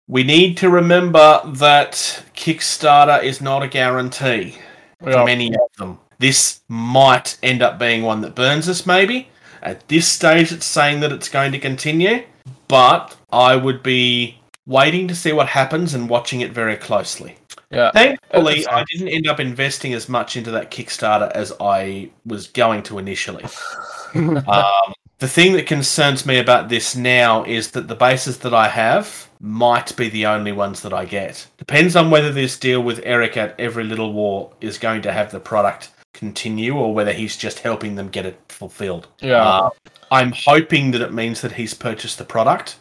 We need to remember that Kickstarter is not a guarantee for Yeah. many of them. This might end up being one that burns us, maybe. At this stage, it's saying that it's going to continue, but I would be waiting to see what happens and watching it very closely. Yeah. Thankfully, I didn't end up investing as much into that Kickstarter as I was going to initially. <laughs> um, the thing that concerns me about this now is that the bases that I have might be the only ones that I get. Depends on whether this deal with Eric at Every Little War is going to have the product continue or whether he's just helping them get it fulfilled. Yeah. Uh, I'm hoping that it means that he's purchased the product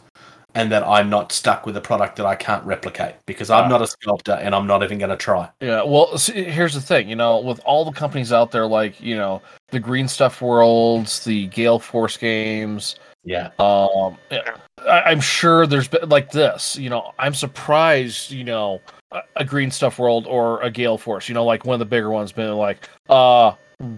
and that I'm not stuck with a product that I can't replicate because I'm not a sculptor and I'm not even going to try. Yeah, well, see, here's the thing. You know, with all the companies out there, like you know, the Green Stuff Worlds, the Gale Force games, Yeah. um, I, I'm sure there's been like this. You know, I'm surprised. You know, a, a Green Stuff World or a Gale Force. You know, like one of the bigger ones, been like, uh,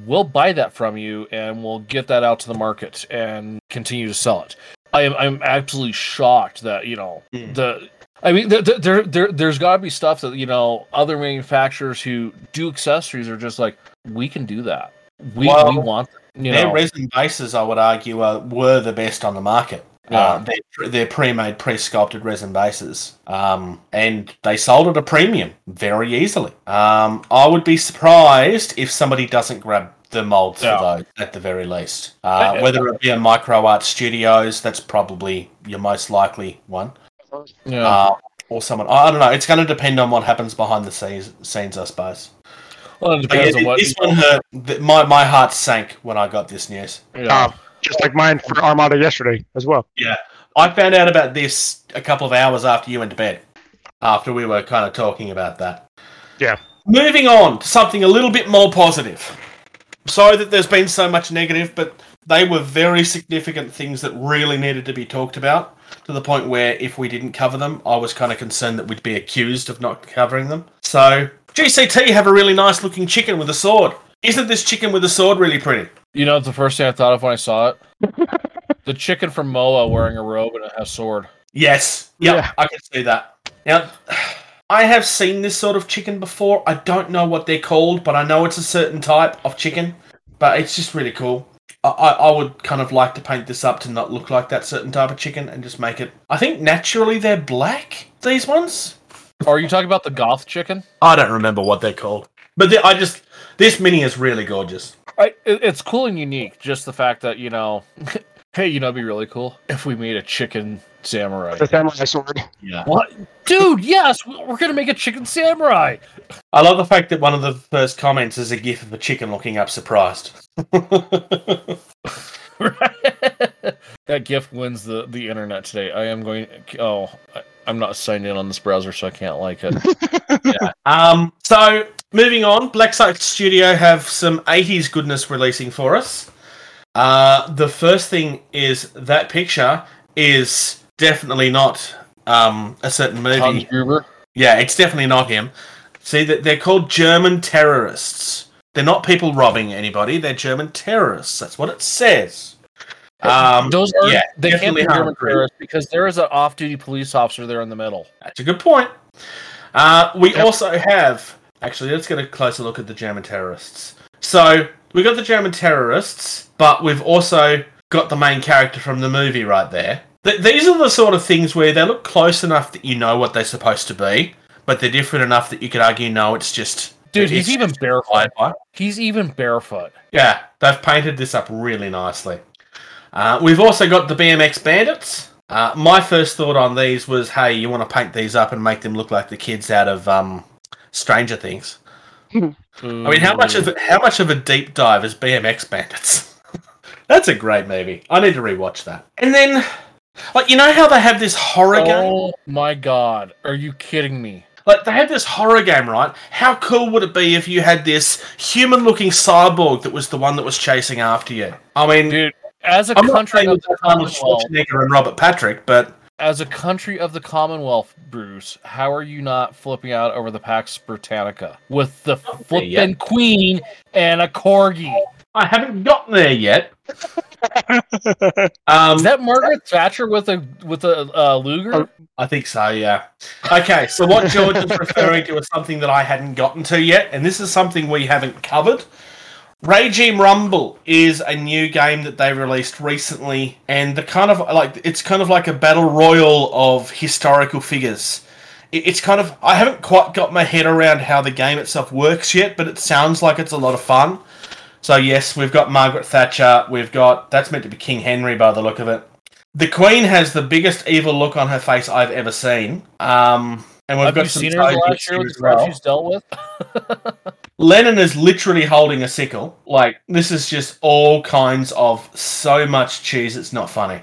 we'll buy that from you and we'll get that out to the market and continue to sell it. I am I'm absolutely shocked that you know Hmm. the I mean, there, there, there, there's got to be stuff that you know other manufacturers who do accessories are just like, we can do that. We, Well, we want, you Their know, resin bases, I would argue, are, were the best on the market. Yeah. Uh, they're, they're pre-made, pre-sculpted resin bases, um, and they sold at a premium very easily. Um, I would be surprised if somebody doesn't grab the molds Yeah. for those at the very least. Uh, whether it be a Micro Art Studios, that's probably your most likely one, yeah. uh, or someone. I I don't know. It's going to depend on what happens behind the scenes, scenes I suppose. well, it But yeah, on what. this one hurt. My my heart sank when I got this news. yeah. Um, just like mine for Armada yesterday as well. Yeah, I found out about this a couple of hours after you went to bed. After we were kind of talking about that. Yeah. Moving on to something a little bit more positive. Sorry that there's been so much negative, but they were very significant things that really needed to be talked about to the point where if we didn't cover them, I was kind of concerned that we'd be accused of not covering them. So, GCT have a really nice looking chicken with a sword. Isn't this chicken with a sword really pretty? You know, the first thing I thought of when I saw it, <laughs> the chicken from Moa wearing a robe and a sword. Yes. Yep, Yeah. I can see that. Now, I have seen this sort of chicken before. I don't know what they're called, but I know it's a certain type of chicken. But it's just really cool. I, I I would kind of like to paint this up to not look like that certain type of chicken and just make it. I think naturally they're black. These ones. Are you talking about the goth chicken? I don't remember what they're called, but they, I just this mini is really gorgeous. I, it's cool and unique. Just the fact that you know, <laughs> hey, you know, it'd be really cool if we made a chicken samurai. The samurai sword. Yeah. What, dude? Yes, we- we're gonna make a chicken samurai. I love the fact that one of the first comments is a gif of a chicken looking up surprised. <laughs> that GIF wins the the internet today. I am going. Oh, I, I'm not signed in on this browser, so I can't like it. <laughs> Um, so moving on, Blacksite Studio have some 80s goodness releasing for us. Uh, the first thing is that picture is definitely not um, a certain Hans movie. Gruber. Yeah, it's definitely not him. See that they're called German terrorists. They're not people robbing anybody. They're German terrorists. That's what it says. Um, Those are yeah, they can't definitely be German terrorists because there is an off-duty police officer there in the middle. That's a good point. Uh, we Yep. also have actually let's get a closer look at the German terrorists. So we got the German terrorists, but we've also got the main character from the movie right there. Th- these are the sort of things where they look close enough that you know what they're supposed to be, but they're different enough that you could argue no, it's just Dude, he's even barefoot. He's even barefoot. Yeah, they've painted this up really nicely. Uh, we've also got the BMX Bandits. Uh, my first thought on these was, hey, you want to paint these up and make them look like the kids out of um, Stranger Things. I mean, how much of how much of a deep dive is BMX Bandits? <laughs> That's a great movie. I need to rewatch that. And then, like, you know how they have this horror game? Oh my god. Are you kidding me? Like, they have this horror game, right? How cool would it be if you had this human looking cyborg that was the one that was chasing after you? I mean, Dude, as a I'm country saying of the it's Arnold Commonwealth, Schwarzenegger and Robert Patrick, but as a country of the Commonwealth, Bruce, how are you not flipping out over the Pax Britannica with the flippin' yet. queen and a corgi? I haven't gotten there yet. <laughs> Um, Is that Margaret Thatcher with a with a uh, Luger? I think so, yeah. Okay, so what George is referring to is something that I hadn't gotten to yet, and this is something we haven't covered. Regime Rumble is a new game that they released recently, and the kind of like it's kind of like a battle royal of historical figures. It- It's kind of I haven't quite got my head around how the game itself works yet, but it sounds like it's a lot of fun. So yes, we've got Margaret Thatcher. We've got that's meant to be King Henry by the look of it. The Queen has the biggest evil look on her face I've ever seen. Um, and we've Have got you some seen her in the toads last year with the crowd well. she's dealt with? <laughs> Lenin is literally holding a sickle. Like this is just all kinds of so much cheese. It's not funny.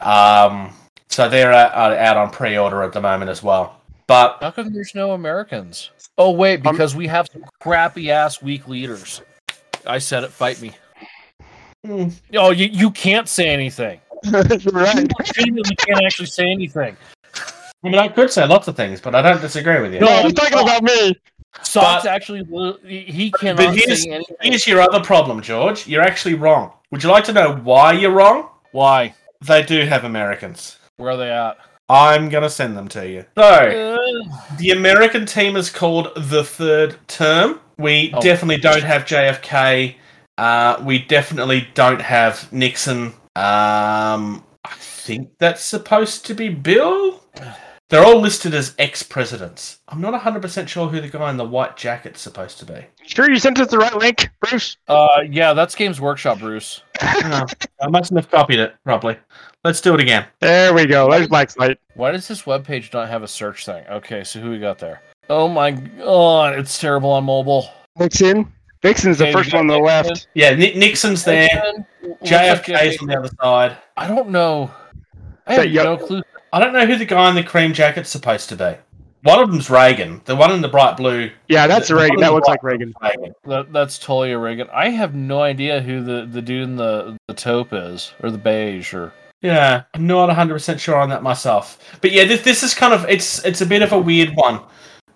Um, so they're out, out on pre-order at the moment as well. But How come there's no Americans? Oh wait, Um, because we have some crappy ass weak leaders. I said it. Fight me. Hmm. Oh, you, you can't say anything. You're <laughs> right. You legitimately can't actually say anything. I mean, I could say lots of things, but I don't disagree with you. No, I'm talking about me. Socks But- actually, he he But cannot here's, say here's your other problem, George. You're actually wrong. Would you like to know why you're wrong? Why? They do have Americans. Where are they at? I'm gonna send them to you. So Uh, the American team is called the Third Term. We Oh. definitely don't have JFK. Uh, we definitely don't have Nixon. Um, I think that's supposed to be Bill. <sighs> <sighs> <sighs> They're all listed as ex-presidents. I'm not 100% sure who the guy in the white jacket's supposed to be. Sure, you sent us the right link, Bruce. uh, yeah, that's Games Workshop, Bruce. <laughs> No, I mustn't have copied it properly. Let's do it again. There we go. There's Black Slate. Why does this webpage not have a search thing? Okay, so who we got there? Oh my god, it's terrible on mobile. Nixon. Nixon's the Okay, first one on the left. Yeah, Ni- Nixon's there. Nixon, looks JFK's on the other side. I don't know. I have no clue. I don't know who the guy in the cream jacket's supposed to be. One of them's Reagan. The one in the bright blue. Yeah, that's the- Reagan. the That looks like Reagan. Reagan. That, that's totally a Reagan. I have no idea who the, the dude in the, the taupe is, or the beige, or Yeah, I'm not 100 percent sure on that myself. But yeah, this this is kind of it's it's a bit of a weird one,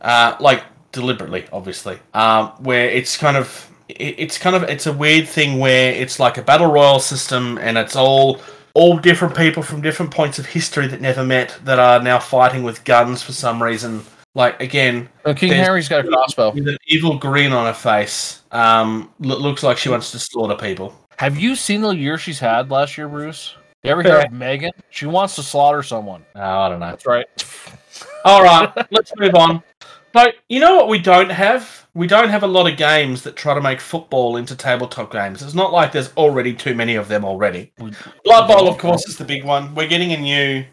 uh, like deliberately, obviously, um, where it's kind of it, it's kind of it's a weird thing where it's like a battle royal system and it's all all different people from different points of history that never met that are now fighting with guns for some reason. Like again, King There's- Henry's got a crossbow. with an evil grin on her face. Um, lo- looks like she wants to slaughter people. Have you seen the year she's had last year, Bruce? You ever hear of Meghan? She wants to slaughter someone. Oh, I don't know. That's right. All right, let's move on. So, you know what we don't have? We don't have a lot of games that try to make football into tabletop games. It's not like there's already too many of them already. Blood Bowl, of course, is the big one. We're getting a new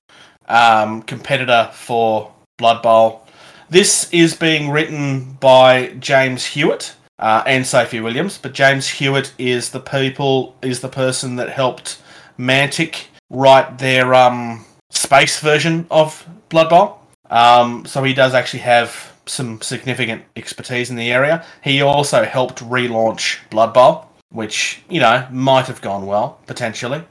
um, competitor for Blood Bowl. This is being written by James Hewitt uh, and Sophie Williams, but James Hewitt is the people is the person that helped Mantic write their um, space version of Blood Bowl. Um, so he does actually have some significant expertise in the area. He also helped relaunch Blood Bowl, which you know might have gone well potentially.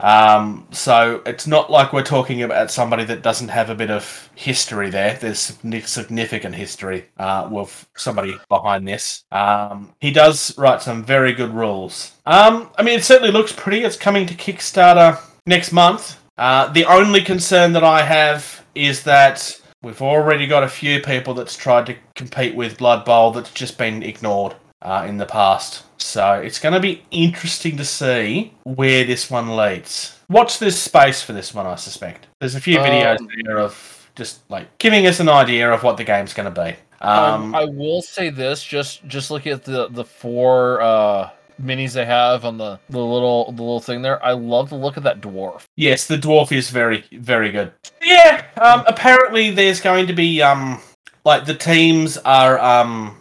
Um, so it's not like we're talking about somebody that doesn't have a bit of history there. There's significant history uh, with somebody behind this. Um, he does write some very good rules. Um, I mean, it certainly looks pretty. It's coming to Kickstarter next month. Uh, the only concern that I have is that we've already got a few people that's tried to compete with Blood Bowl that's just been ignored uh, in the past. So it's going to be interesting to see where this one leads. Watch this space for this one, I suspect. There's a few videos Um, there of just like giving us an idea of what the game's going to be. Um, Um, I will say this: just just look at the the four uh, minis they have on the, the little the little thing there. I love the look of that dwarf. Yes, the dwarf is very, very good. Yeah. Um, apparently, there's going to be um, like the teams are um,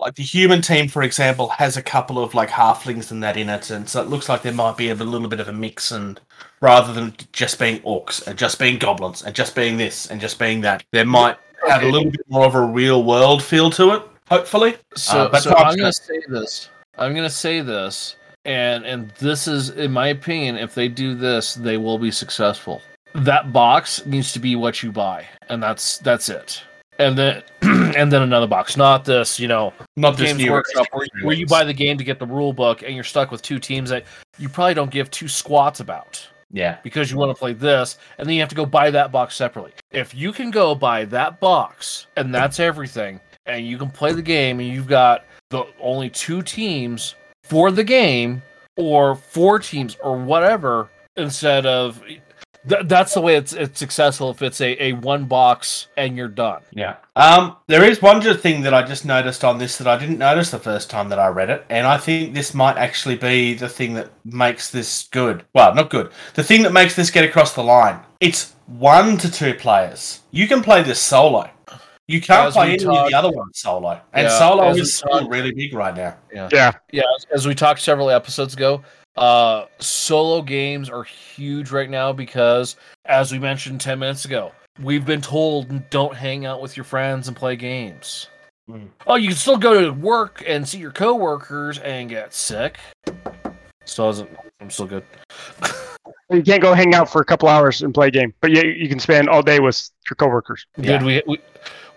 like the human team, for example, has a couple of like halflings and that in it, and so it looks like there might be a little bit of a mix. And rather than just being orcs and just being goblins and just being this and just being that, there might have a little bit more of a real world feel to it. Hopefully, So, Uh, but so I'm gonna got- say this. I'm gonna say this, and and this is, in my opinion, if they do this, they will be successful. That box needs to be what you buy, and that's that's it. And then <clears throat> and then another box, not this, you know, not this Games new Workshop, where, where you buy the game to get the rule book, and you're stuck with two teams that you probably don't give two squats about Yeah, because you want to play this, and then you have to go buy that box separately. If you can go buy that box and that's everything, and you can play the game, and you've got the only two teams for the game, or four teams, or whatever, instead of th- that's the way it's it's successful. If it's a, a one box and you're done. Yeah. Um, there is one thing that I just noticed on this that I didn't notice the first time that I read it, and I think this might actually be the thing that makes this good. Well, not good. The thing that makes this get across the line. It's one to two players. You can play this solo. You can't As play we any of the other ones solo, and Yeah, solo as we is still talked- really big right now. Yeah. Yeah, as- as we talked several episodes ago, uh, solo games are huge right now because, as we mentioned 10 minutes ago, we've been told don't hang out with your friends and play games. Mm. Oh, you can still go to work and see your coworkers and get sick. Still isn't. I'm still good. <laughs> You can't go hang out for a couple hours and play a game, but you, you can spend all day with your coworkers. Yeah. Dude, we, we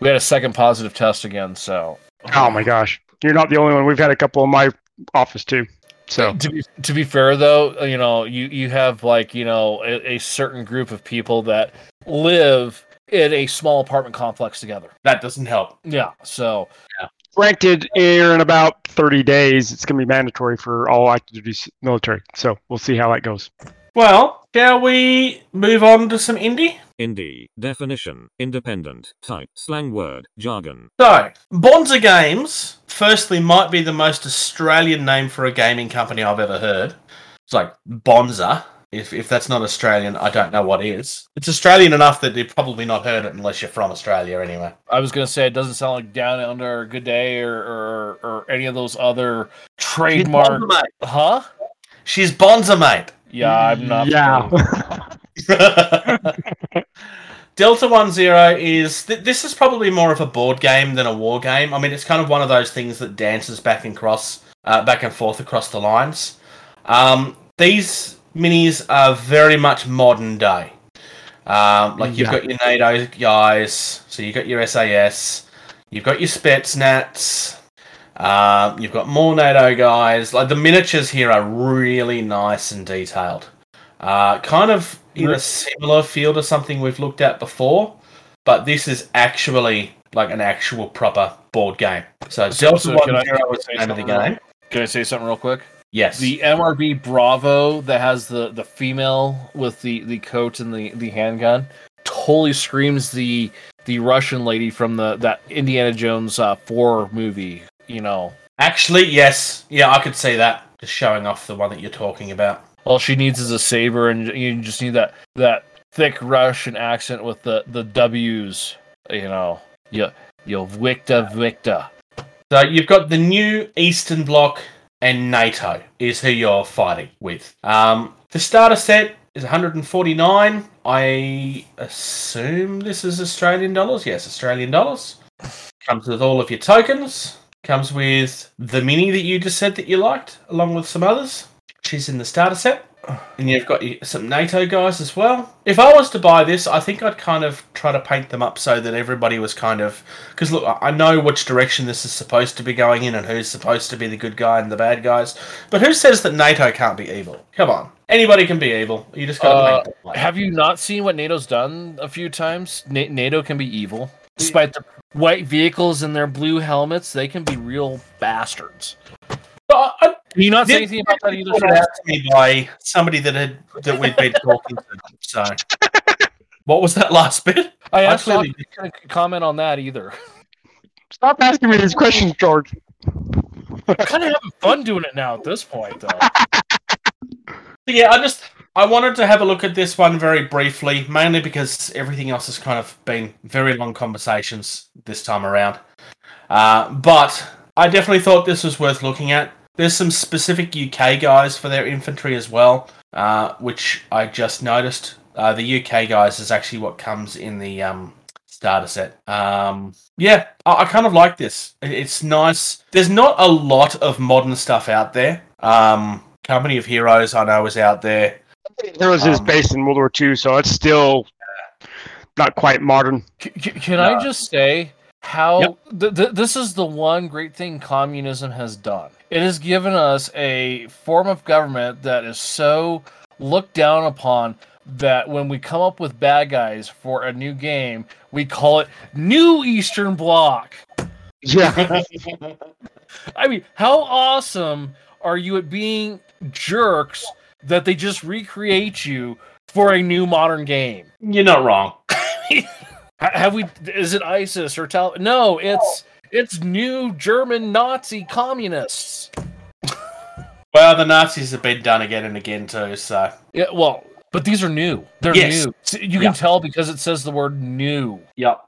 we had a second positive test again, so. Oh my gosh, you're not the only one. We've had a couple in my office too. So to be to be fair though, you know, you you have like you know a, a certain group of people that live in a small apartment complex together. That doesn't help. Yeah, so granted, here in about 30 days, it's going to be mandatory for all active duty military. So we'll see how that goes. Well, shall we move on to some indie? Indie. Definition. Independent. Type. Slang word. Jargon. So, Bonza Games, firstly, might be the most Australian name for a gaming company I've ever heard. It's like Bonza. If, if that's not Australian, I don't know what is. It's Australian enough that you've probably not heard it unless you're from Australia anyway. I was gonna say it doesn't sound like Down Under, or Good Day, or or, or any of those other trademark. Bonza, mate. Huh? She's Bonza, mate. Yeah, I'm not. Yeah. <laughs> Delta One Zero is th- this is probably more of a board game than a war game. I mean, it's kind of one of those things that dances back and cross, uh, back and forth across the lines. Um, these minis are very much modern day. Um, like you've Yeah. got your NATO guys, so you've got your SAS, you've got your Spetsnaz, um, you've got more NATO guys. Like the miniatures here are really nice and detailed. Uh, kind of in a similar feel to something we've looked at before, but this is actually like an actual proper board game. So, So- Delta so One can I- Zero is say the name of the something real- game. Can I say something real quick? Yes. The MRB Bravo that has the the female with the the coat and the the handgun totally screams the the Russian lady from the that Indiana Jones uh, four movie. You know, Actually, yes. Yeah, I could see that. Just showing off the one that you're talking about. all she needs is a saber, and you just need that that thick Russian accent with the the W's. You know, you you Victor Victor. So you've got the new Eastern Bloc and NATO is who you're fighting with. Um, the starter set is 149. I assume this is Australian dollars. Yes, Australian dollars. Comes with all of your tokens. Comes with the mini that you just said that you liked, along with some others. She's in the starter set. And you've got some NATO guys as well. If I was to buy this, I think I'd kind of try to paint them up so that everybody was kind of. Because look, I know which direction this is supposed to be going in and who's supposed to be the good guy and the bad guys. But who says that NATO can't be evil? Come on. Anybody can be evil. You just gotta Uh, paint them Have you not seen what NATO's done a few times? Na- NATO can be evil. Despite the white vehicles and their blue helmets, they can be real bastards. But I- Can you not say anything about that either? pointed out to me by somebody that had that we'd been talking to. So, what was that last bit? I I actually clearly- couldn't comment on that either. Stop asking me these questions, George. I'm kind of having fun doing it now at this point, though. <laughs> Yeah, I just I wanted to have a look at this one very briefly, mainly because everything else has kind of been very long conversations this time around. Uh, but I definitely thought this was worth looking at. There's some specific UK guys for their infantry as well, uh, which I just noticed. Uh, the UK guys is actually what comes in the um, starter set. Um, yeah, I, I kind of like this. It- It's nice. There's not a lot of modern stuff out there. Um, Company of Heroes, I know, is out there. Heroes is Um, based in World War II, so it's still not quite modern. C- c- can I just say how Yep. th- th- this is the one great thing communism has done? It has given us a form of government that is so looked down upon that when we come up with bad guys for a new game, we call it New Eastern Bloc. Yeah. <laughs> I mean, how awesome are you at being jerks that they just recreate you for a new modern game? You're not wrong. <laughs> Have we? Is it ISIS or Tal? No, it's it's new German Nazi communists. Well, the Nazis have been done again and again too, so Yeah, well, but these are new. They're Yes. new. You can Yeah. tell because it says the word new. Yep.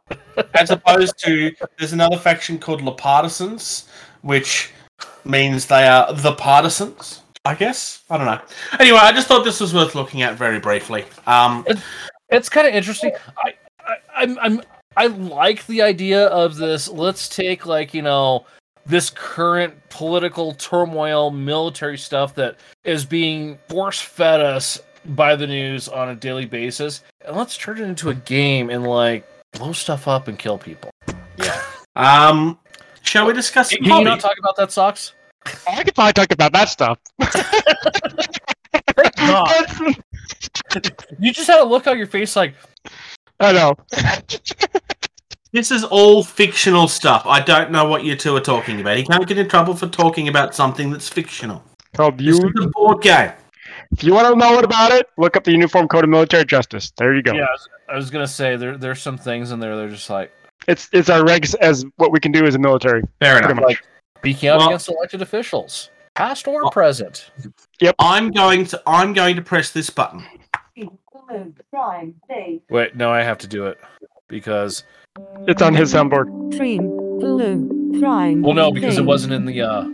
As opposed to, there's another faction called La Partisans, which means they are the partisans. I guess I don't know. Anyway, I just thought this was worth looking at very briefly. Um, It's kind of interesting. I, I I'm I'm I like the idea of this. Let's take like you know this current political turmoil, military stuff that is being force fed us by the news on a daily basis, and let's turn it into a game and like blow stuff up and kill people. Yeah. um, shall we discuss some Can you not talk about that, socks? I could probably talk about that stuff. God. You just had a look on your face like, I know. This is all fictional stuff. I don't know what you two are talking about. He can't get in trouble for talking about something that's fictional. Called This you. is a board game. If you want to know what about it, look up the Uniform Code of Military Justice. There you go. yeah, I was, I was gonna say there there's some things in there. They're just like It's it's our regs as what we can do as a military. Fair Pretty enough. much. Speaking out Well- against elected officials, past or Well- present. I'm going to I'm going to press this button. Blue, prime, D. Wait, no, I have to do it because It's on his soundboard. Trim, blue, prime. well, no, because it wasn't in the. uh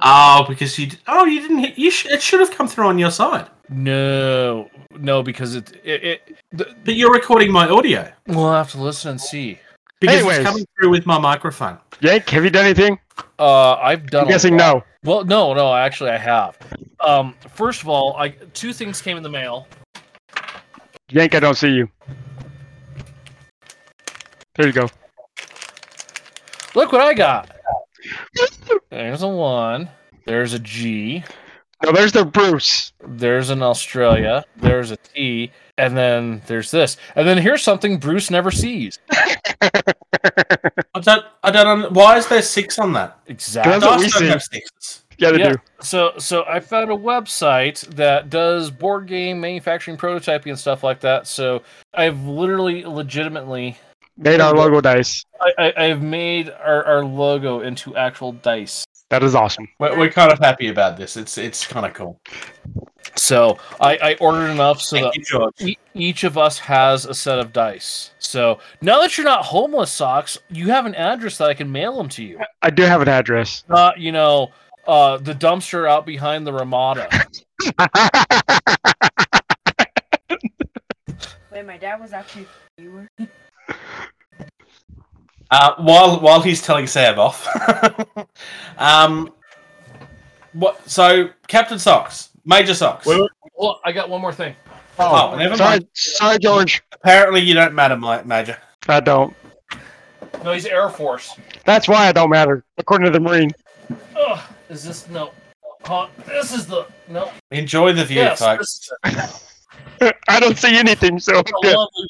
Oh, because you d- oh you didn't hit you sh- it should have come through on your side. No, no, because it it. it the, But you're recording my audio we'll have to listen and see. Because Anyways. it's coming through with my microphone. Yank, have you done anything? Uh, I've done. I'm guessing lot. no. Well, no, no, actually, I have. Um, first of all, I two things came in the mail. Yank, I don't see you. There you go. Look what I got. There's a one. There's a G. No, there's the Bruce. There's an Australia. There's a T. And then there's this. And then here's something Bruce never sees. <laughs> I don't I don't un- why is there six on that? Exactly. That's what we Dice don't see. have sixes. Yeah, they Yeah. do. So so I found a website that does board game manufacturing prototyping and stuff like that. So I've literally legitimately Made our logo dice. I, I, I've made our, our logo into actual dice. That is awesome. We're, we're kind of happy about this. It's it's kind of cool. So I, I ordered enough so Thank that you, e- each of us has a set of dice. So now that you're not homeless, socks, you have an address that I can mail them to you. I do have an address. Not you know uh, the dumpster out behind the Ramada. <laughs> Wait, my dad was actually viewer. <laughs> Uh, while while he's telling Sam off, <laughs> um, what? So Captain Socks, Major Socks. Wait, wait. Well, I got one more thing. Oh, never sorry, mind. sorry, George. Apparently, you don't matter, Major. I don't. No, he's Air Force. That's why I don't matter, according to the Marine. Ugh, is this no? Huh, this is the no. Enjoy the view, yes, folks. <laughs> I don't see anything, so a good. lovely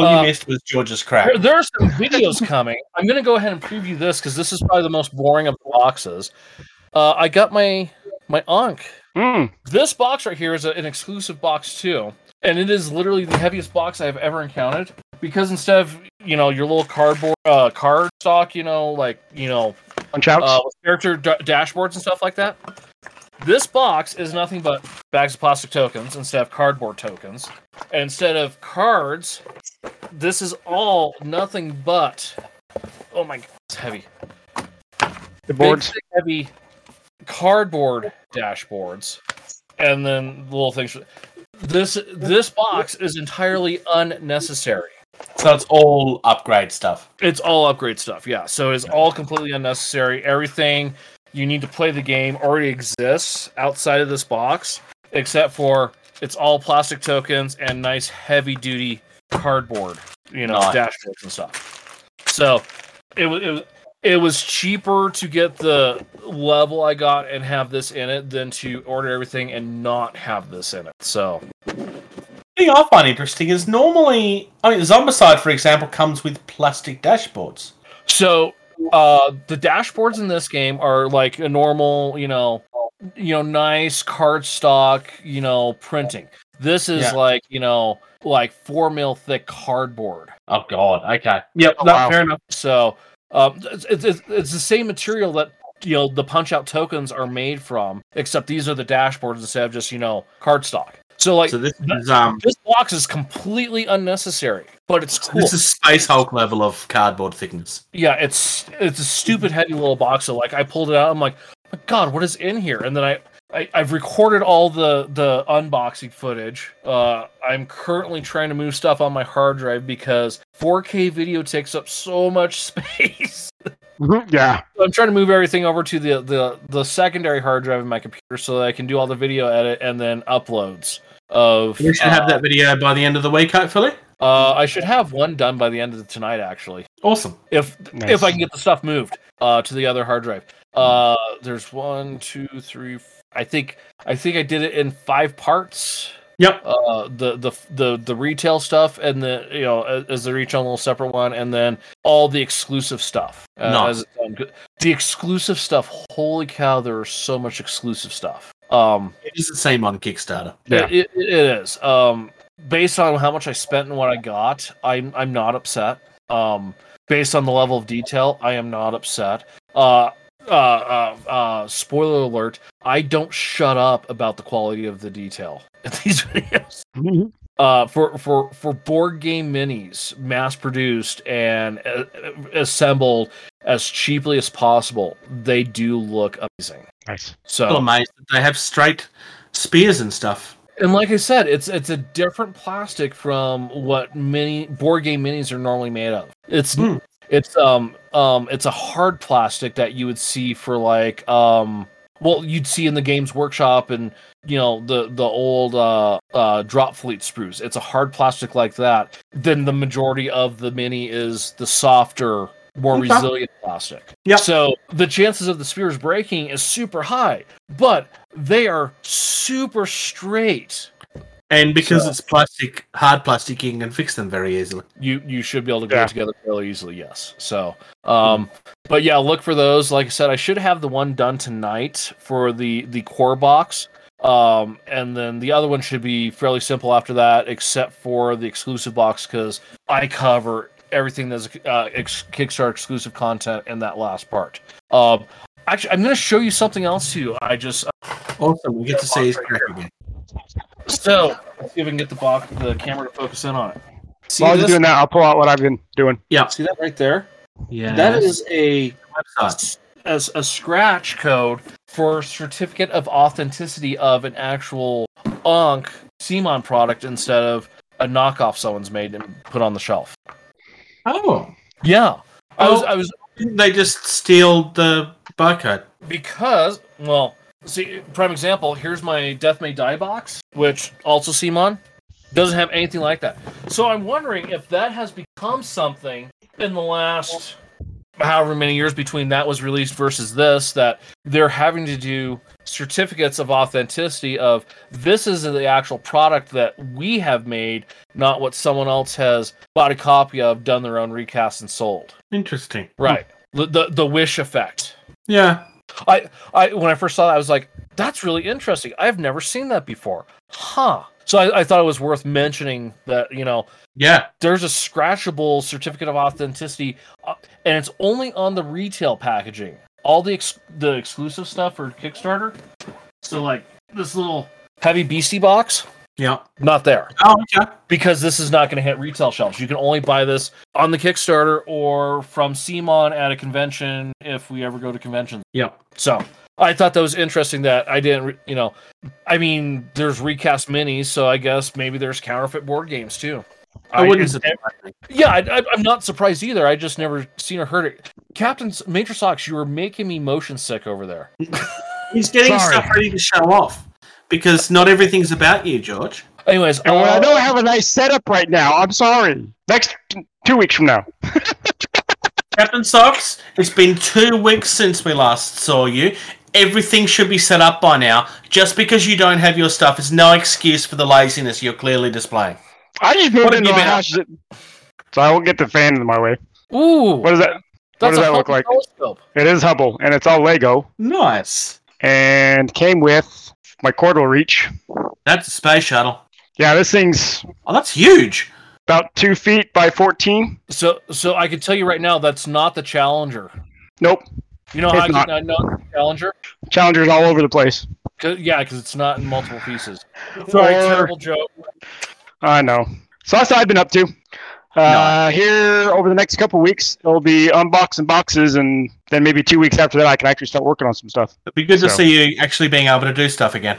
view. All Uh, you missed was George's crack. There, there are some <laughs> videos coming. I'm going to go ahead and preview this because this is probably the most boring of the boxes. Uh, I got my my Ankh. Mm, This box right here is a, an exclusive box too, and it is literally the heaviest box I've ever encountered. Because instead of you know your little cardboard uh, card stock, you know like you know punch outs. uh, with character d- dashboards and stuff like that. This box is nothing but bags of plastic tokens instead of cardboard tokens. And instead of cards, this is all nothing but oh my god, it's heavy. The Big, boards. thick, heavy cardboard dashboards, and then little things. This this box is entirely unnecessary. So it's all upgrade stuff. It's all upgrade stuff, yeah. So it's all completely unnecessary. Everything you need to play the game already exists outside of this box, except for it's all plastic tokens and nice heavy duty cardboard, you know, Nice. dashboards and stuff. So it was it was it was cheaper to get the level I got and have this in it than to order everything and not have this in it. So thing I find interesting is normally, I mean, Zombicide, for example, comes with plastic dashboards. So uh the dashboards in this game are like a normal, you know, you know, nice cardstock, you know, printing. This is Yeah. like, you know, like four mil thick cardboard. Oh God. Okay. Yep. Oh, no, wow. fair enough. So um, it's, it's, it's- it's the same material that you know the punch out tokens are made from, except these are the dashboards instead of just you know cardstock. So like so this is um, this box is completely unnecessary, but it's cool. this is Space Hulk level of cardboard thickness. yeah, it's it's a stupid heavy little box. So like I pulled it out, I'm like, my God, what is in here? And then I, I I've recorded all the the unboxing footage. Uh, I'm currently trying to move stuff on my hard drive because 4K video takes up so much <laughs> space. Mhm, Yeah. So I'm trying to move everything over to the, the the secondary hard drive in my computer so that I can do all the video edit and then uploads of. We should have uh, that video by the end of the week, hopefully. Uh, I should have one done by the end of the tonight, actually, Awesome. if Nice. if I can get the stuff moved uh, to the other hard drive. Uh, there's one, two, three. I think I think I did it in five parts. Yep. Uh, the the the the retail stuff and the you know as, they're each on a little separate one, and then all the exclusive stuff. Uh, Nice. as its own good- the exclusive stuff. Holy cow! There is so much exclusive stuff. Um, It is the same on Kickstarter. Yeah. it, it, it is. Um, based on how much I spent and what I got, I'm I'm not upset. Um, based on the level of detail, I am not upset. Uh, uh, uh, uh, spoiler alert: I don't shut up about the quality of the detail <laughs> in these videos. Mhm. Uh, for for for board game minis, mass produced and uh, assembled as cheaply as possible, they do look amazing. Nice. So Still amazed that they have straight spears and stuff. And like I said, it's it's a different plastic from what mini board game minis are normally made of. It's Hmm. it's um um it's a hard plastic that you would see for like um well you'd see in the games workshop and you know the the old uh uh drop fleet sprues. It's a hard plastic like that. Then the majority of the mini is the softer, more Okay. resilient plastic. Yeah. So the chances of the spears breaking is super high, but they are super straight. And because So- it's plastic, hard plastic, you can fix them very easily. You you should be able to go Yeah. together fairly easily. Yes. So, um, but yeah, look for those. Like I said, I should have the one done tonight for the the core box. Um, and then the other one should be fairly simple after that, except for the exclusive box because I cover everything that's uh, ex- Kickstarter exclusive content in that last part. Um, actually, I'm going to show you something else too. I just Awesome. We get to see his crack again. so let's see if we can get the box, the camera to focus in on it. See While you're doing that, I'll pull out what I've been doing. Yeah, see that right there? Yeah. That is a website. as a scratch code for certificate of authenticity of an actual Ankh CMON product instead of a knockoff someone's made and put on the shelf. Oh. Yeah. I was Oh. I was Didn't they just steal the barcode? because well see prime example here's my death may die box which also CMON doesn't have anything like that so i'm wondering if that has become something in the last however many years between that was released versus this that they're having to do certificates of authenticity of this is the actual product that we have made not what someone else has bought a copy of done their own recast and sold Interesting. right the, the the wish effect Yeah. I, I when I first saw that, I was like, "That's really interesting. I've never seen that before." Huh. So I, I thought it was worth mentioning that you know Yeah. there's a scratchable certificate of authenticity, uh, and it's only on the retail packaging. All the ex- the exclusive stuff for Kickstarter. So like this little heavy beastie box, Yeah. Not there. Oh, okay. because this is not going to hit retail shelves. You can only buy this on the Kickstarter or from CMON at a convention if we ever go to conventions. Yeah. So I thought that was interesting that I didn't, re- you know, I mean, there's recast minis, so I guess maybe there's counterfeit board games too. I wouldn't it's- surprise yeah, I, I, I'm not surprised either. I just never seen or heard it. Captain Major Socks, you were making me motion sick over there. <laughs> He's getting Sorry. stuff ready to show off because not everything's about you, George. Anyways, And when I uh, know I have a nice setup right now, I'm sorry. Next t- two weeks from now. <laughs> Captain Socks, it's been two weeks since we last saw you. Everything should be set up by now. Just because you don't have your stuff is no excuse for the laziness you're clearly displaying. I just What moved have into you my been house, so I won't get the fan in my way. ooh, What is that? that's does a that look like? Telescope. It is Hubble, and it's all Lego, Nice. and came with my cordal reach. That's a space shuttle. Yeah, this thing's Oh, that's huge. about two feet by 14. So, so I can tell you right now, that's not the Challenger. Nope, You know It's how I, not. can, I know the Challenger? Challenger's all over the place. 'Cause- yeah, because it's not in multiple pieces. Sorry, Or- terrible joke. I know. So that's what I've been up to. Uh, Here over the next couple weeks, it'll be unboxing boxes, and then maybe two weeks after that, I can actually start working on some stuff. It'd be good to see you actually being able to do stuff again.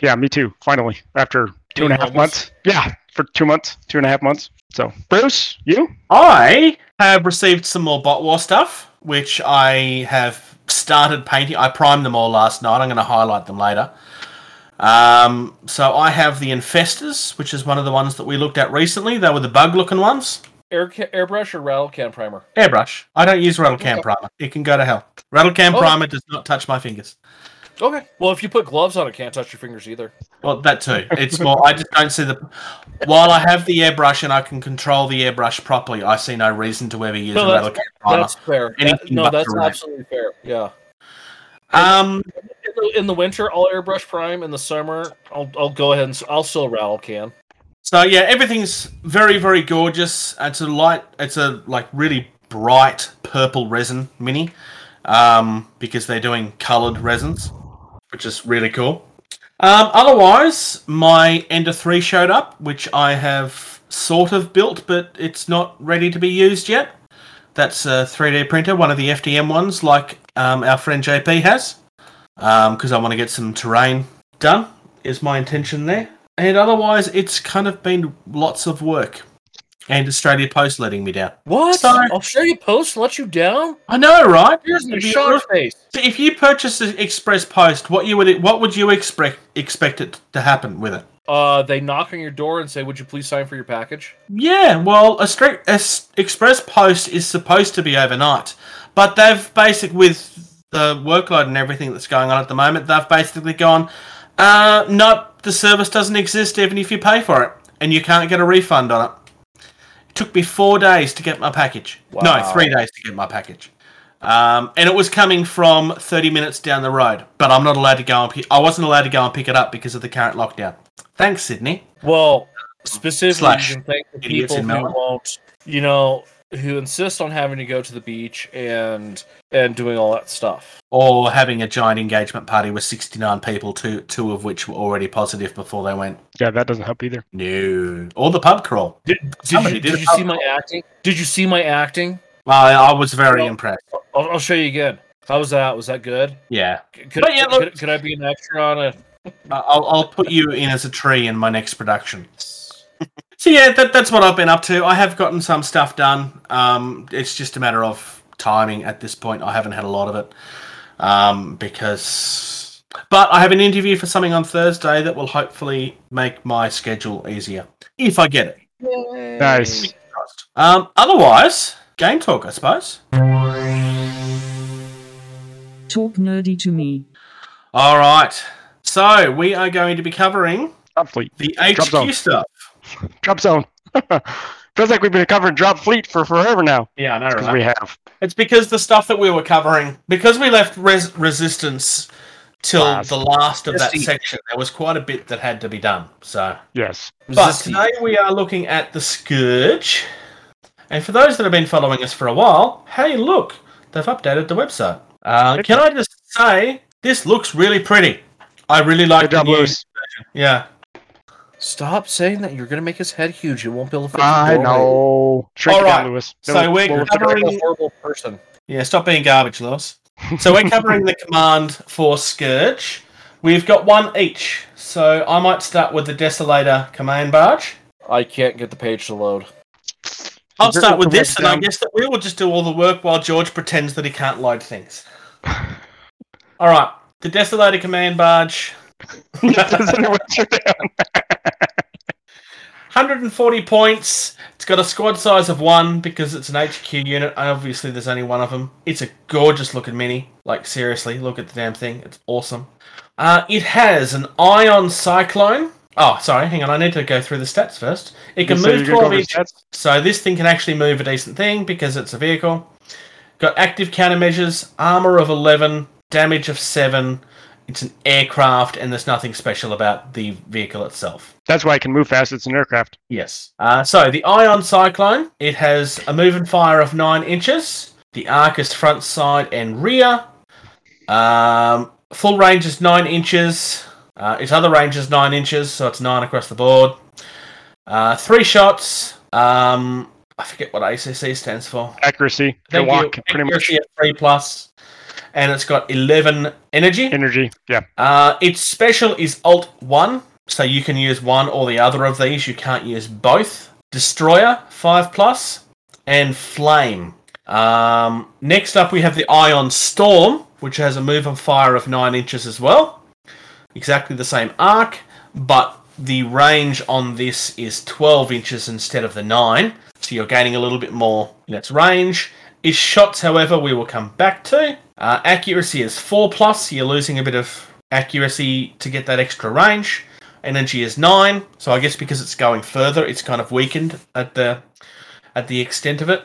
Yeah, me too. Finally, after two and a half months. Yeah, for two months, two and a half months. So, Bruce, you? I have received some more Bot War stuff, which I have started painting. I primed them all last night. I'm going to highlight them later. Um, so I have the Infestors, which is one of the ones that we looked at recently. They were the bug-looking ones. Air ca- airbrush or rattle can primer? Airbrush. I don't use Rattle Can Okay. Primer. It can go to hell. Rattle Can Oh. Primer does not touch my fingers. Okay. Well, if you put gloves on, it can't touch your fingers either. Well, that too. It's more. I just don't see the. While I have the airbrush and I can control the airbrush properly, I see no reason to ever use No, a rattle can primer. That's fair. That- no, that's absolutely fair. Yeah. Um, In the, in the winter, I'll airbrush prime. In the summer, I'll I'll go ahead and I'll still rattle can. so yeah, everything's very very gorgeous. It's a light. It's a like really bright purple resin mini, um, because they're doing colored resins, which is really cool. Um, otherwise, my Ender three showed up, which I have sort of built, but it's not ready to be used yet. That's a 3D printer, one of the FDM ones, like um, our friend JP has, because I want to get some terrain done. Is my intention there, and otherwise, it's kind of been lots of work. And Australia Post letting me down. What? Show you post let you down. I know, right? Here's my It'd be shot awesome. face. So if you purchase the Express Post, what you would what would you expect expect it to happen with it? Uh, they knock on your door and say, "Would you please sign for your package?" Yeah, well, a straight es- Express Post is supposed to be overnight, but they've basic with the workload and everything that's going on at the moment. They've basically gone, uh, nope, the service doesn't exist even if you pay for it, and you can't get a refund on it. It took me four days to get my package. No, three days to get my package. Um, and it was coming from 30 minutes down the road, but I'm not allowed to go and pick. I wasn't allowed to go and pick it up because of the current lockdown. Thanks, Sydney. Well, specifically, Slash thank the people who won't, you know, who insist on having to go to the beach and and doing all that stuff. or having a giant engagement party with 69 people, two two of which were already positive before they went. Yeah, that doesn't help either. No. Or the pub crawl. Did, did you, did did you see pub my acting? Did you see my acting? I, I was very Well- impressed. I'll, I'll show you again. How was that? Was that good? Yeah. Could, But yeah, could, look- could, could I be an extra on a? I- I'll, I'll put you in as a tree in my next production. So yeah, that, that's what I've been up to. I have gotten some stuff done. Um, it's just a matter of timing at this point. I haven't had a lot of it um, because, but I have an interview for something on Thursday that will hopefully make my schedule easier if I get it. Nice. Um, otherwise, game talk, I suppose. Talk nerdy to me. All right. So we are going to be covering Drop fleet. the Drop HQ zone. stuff. <laughs> Drop zone. <laughs> Feels like we've been covering drop fleet for forever now. Yeah, I know, Because we have. It's because the stuff that we were covering, because we left res- resistance till Last. the last of that Resty. section, there was quite a bit that had to be done. So, Yes. but Resisty. today we are looking at the scourge. And for those that have been following us for a while, hey, look, they've updated the website. Uh, can I just say this looks really pretty? I really like Good the job, new Lewis. Yeah. Stop saying that. You're gonna make his head huge. You won't be able to fit. I know. Shrink All down, right. Lewis. So we're we'll- covering- a horrible person. Yeah, stop being garbage, Lewis. So we're covering the command for Scourge. We've got one each. So I might start with the Desolator command barge. I can't get the page to load. I'll start with this, and I guess that we will just do all the work while George pretends that he can't load things. <laughs> All right, the Desolator command barge, Doesn't it you're 140 points. It's got a squad size of one because it's an HQ unit. Obviously, there's only one of them. It's a gorgeous looking mini. Like seriously, look at the damn thing. It's awesome. Uh, it has an Ion Cyclone. Oh, sorry, hang on. I need to go through the stats first. It can So move you're gonna go 12 inches. So this thing can actually move a decent thing because it's a vehicle. Got active countermeasures, armor of 11, damage of 7. It's an aircraft, and there's nothing special about the vehicle itself. That's why it can move fast. It's an aircraft. Yes. Uh, so the Ion Cyclone, it has a move and fire of 9 inches. The arc is front, side, and rear. Um, full range is 9 inches. Uh, its other range is 9 inches, so it's 9 across the board. Uh, three shots. Um, I forget what ACC stands for. Accuracy. Thank walk you. pretty much. Accuracy at 3 plus. And it's got 11 energy. Energy. Yeah. Uh, its special is Alt 1, so you can use one or the other of these. You can't use both. Destroyer, 5 plus, and Flame. Um, next up, we have the Ion Storm, which has a move and fire of 9 inches as well. Exactly the same arc, but the range on this is 12 inches instead of the 9, so you're gaining a little bit more in its range. Its shots, however, we will come back to. Uh, accuracy is 4 plus, you're losing a bit of accuracy to get that extra range. Energy is 9, so I guess because it's going further, it's kind of weakened at the at the extent of it.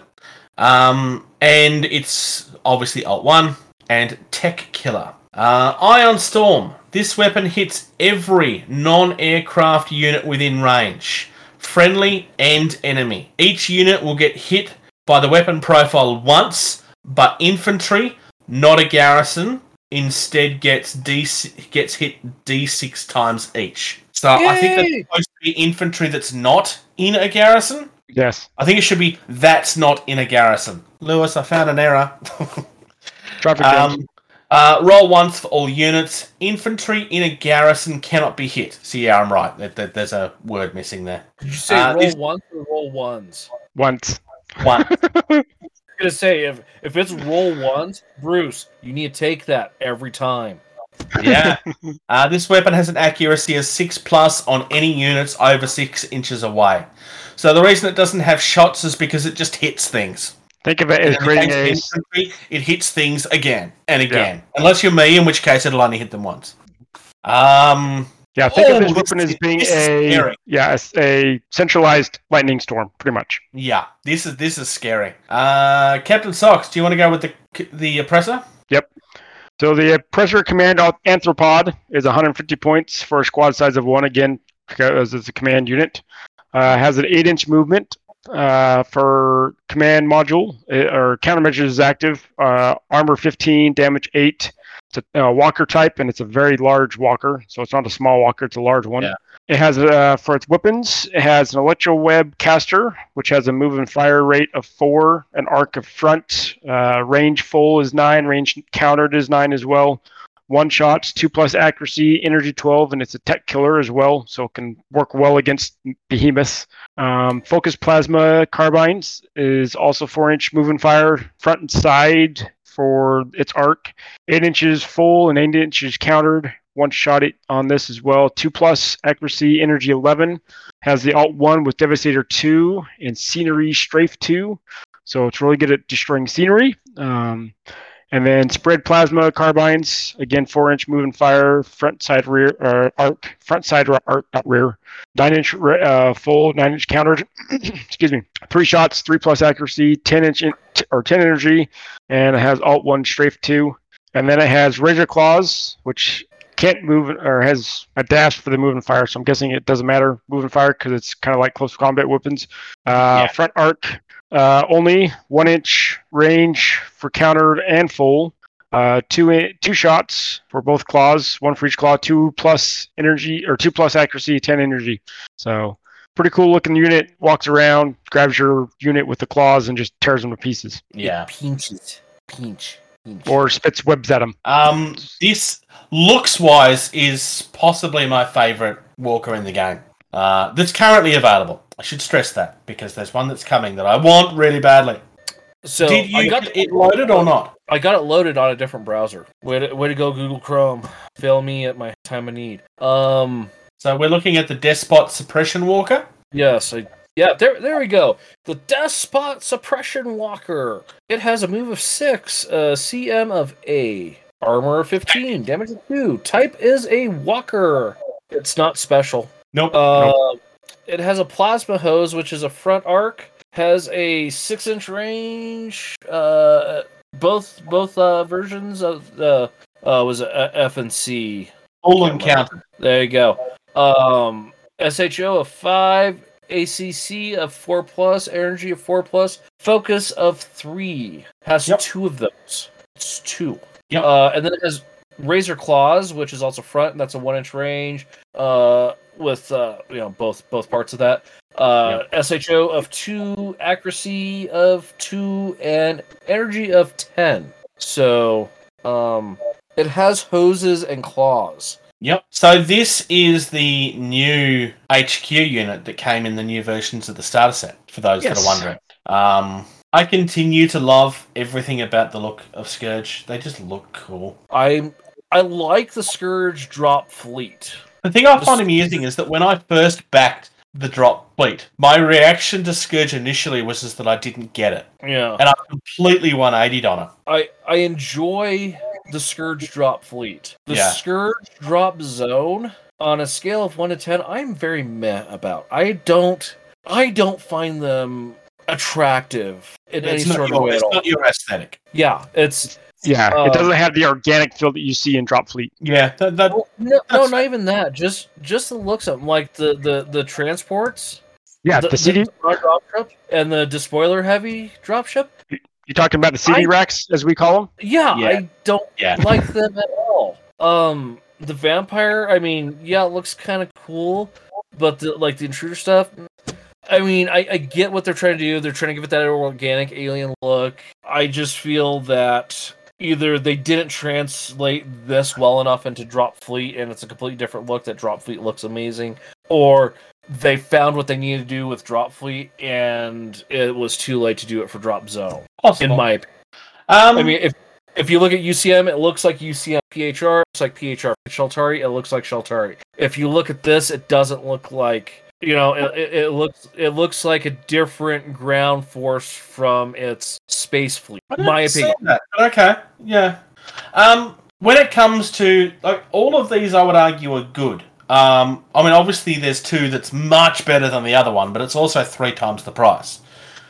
Um, and it's obviously Alt 1 and Tech Killer. Uh, Ion Storm. This weapon hits every non aircraft unit within range, friendly and enemy. Each unit will get hit by the weapon profile once, but infantry, not a garrison, instead gets D gets hit D6 times each. So I think that's supposed to be infantry that's not in a garrison. Yes. I think it should be that's not in a garrison. Lewis, I found an error. Traffic um, uh, roll once for all units. Infantry in a garrison cannot be hit. So yeah, I'm right. There- there- There's a word missing there. Did you say Uh, roll these- once or roll ones? Once. One. <laughs> I'm gonna say if if it's roll ones, Bruce, you need to take that every time. yeah. Uh, this weapon has an accuracy of six plus on any units over six inches away. So the reason it doesn't have shots is because it just hits things. Think of it as in creating a. infantry, it hits things again and again. Unless you're me, in which case it'll only hit them once. Um, Yeah, think Oh, of this this weapon is- as being a scary. yeah, a, centralized lightning storm, pretty much. yeah, this is this is scary. Uh, Captain Socks, do you want to go with the the oppressor? Yep. So the Oppressor Command Arthropod is 150 points for a squad size of one. Again, because it's a command unit. Uh, has an eight-inch movement uh, for command module uh, or countermeasures is active. Uh, armor 15, damage 8. It's a uh, walker type, and it's a very large walker. So it's not a small walker; it's a large one. Yeah. It has uh, for its weapons, it has an electro web caster, which has a move and fire rate of four, an arc of front, uh, range full is nine, range countered is nine as well. One shots, two plus accuracy, energy 12, and it's a tech killer as well, so it can work well against behemoths. Um, focus plasma carbines is also four inch move and fire, front and side for its arc. Eight inches full and eight inches countered. One shot it on this as well. Two plus accuracy, energy 11. Has the alt one with Devastator 2 and Scenery Strafe 2. So it's really good at destroying scenery. Um, and then spread plasma carbines, again, four inch move and fire, front side rear, uh, arc, front side arc, not rear, nine inch re- uh, full, nine inch countered. <clears throat> Excuse me. Three shots, three plus accuracy, 10 inch in, t- or 10 energy, and it has alt one strafe two. And then it has razor claws, which can't move or has a dash for the move and fire. So I'm guessing it doesn't matter move and fire because it's kind of like close combat weapons. Uh, Yeah. Front arc uh, only one inch range for countered and full. Uh, two i- two shots for both claws, one for each claw, two plus energy or two plus accuracy, ten energy. So pretty cool looking unit. Walks around, grabs your unit with the claws, and just tears them to pieces, Yeah. Pinches. Pinch. Pinch. or spits webs at them. Um, this looks wise is possibly my favorite walker in the game. Uh, that's currently available. I should stress that because there's one that's coming that I want really badly. so Did you I got get it loaded or not? I got it loaded on a different browser. Way to, way to go, Google Chrome. Fail me at my time of need. Um, So we're looking at the Despot Suppression Walker. yes, I, yeah, there, there we go. The Despot Suppression Walker. It has a move of six, uh, CM of A, armor of fifteen, damage of two. Type is a Walker. It's not special. Nope. Uh, It has a plasma hose, which is a front arc. Has a six inch range. Uh, both both uh, versions of the uh, was it F and C. Full encounter. There you go. Um, SHO of five, ACC of four plus, energy of four plus, focus of three. Has Yep. two of those. It's two. Yep. Uh, and then it has razor claws, which is also front, and that's a one inch range. Uh, with uh, you know both both parts of that. Uh, SHO of two, accuracy of two, and energy of ten. So, um, it has hoses and claws. Yep. So this is the new HQ unit that came in the new versions of the starter set. For those that are wondering, um, I continue to love everything about the look of Scourge. They just look cool. I I like the Scourge drop fleet. The thing I The find amusing is that when I first backed the drop fleet, my reaction to Scourge initially was just that I didn't get it, Yeah, and I completely 180'd on it. I I enjoy the Scourge drop fleet. The Yeah. Scourge drop zone on a scale of one to ten, I'm very meh about. I don't I don't find them attractive in It's, any not sort of your, way at it's all. not your aesthetic. Yeah, it's Yeah, Uh, it doesn't have the organic feel that you see in Drop Fleet. Yeah, that, that, no, no, not even that. Just just the looks of them, like the the the transports. Yeah, the, CD. small drop and the despoiler heavy dropship. You talking about the CD I- racks, as we call them? Yeah, Yeah. I don't yeah. like them at all. Um, the vampire, I mean, yeah, it looks kind of cool, but the like the intruder stuff. I mean, I, I get what they're trying to do. They're trying to give it that organic alien look. I just feel that either they didn't translate this well enough into Drop Fleet, and it's a completely different look. That Drop Fleet looks amazing, or they found what they needed to do with Drop Fleet, and it was too late to do it for Drop Zone. In my opinion. um, I mean, if if you look at UCM, it looks like UCM PHR. It looks like PHR Shaltari. It looks like Shaltari. If you look at this, it doesn't look like you know. It, it, looks it looks like a different ground force from its space fleet. My opinion. That, but okay, yeah. Um, when it comes to like all of these, I would argue are good. Um, I mean, obviously, there's two that's much better than the other one, but it's also three times the price.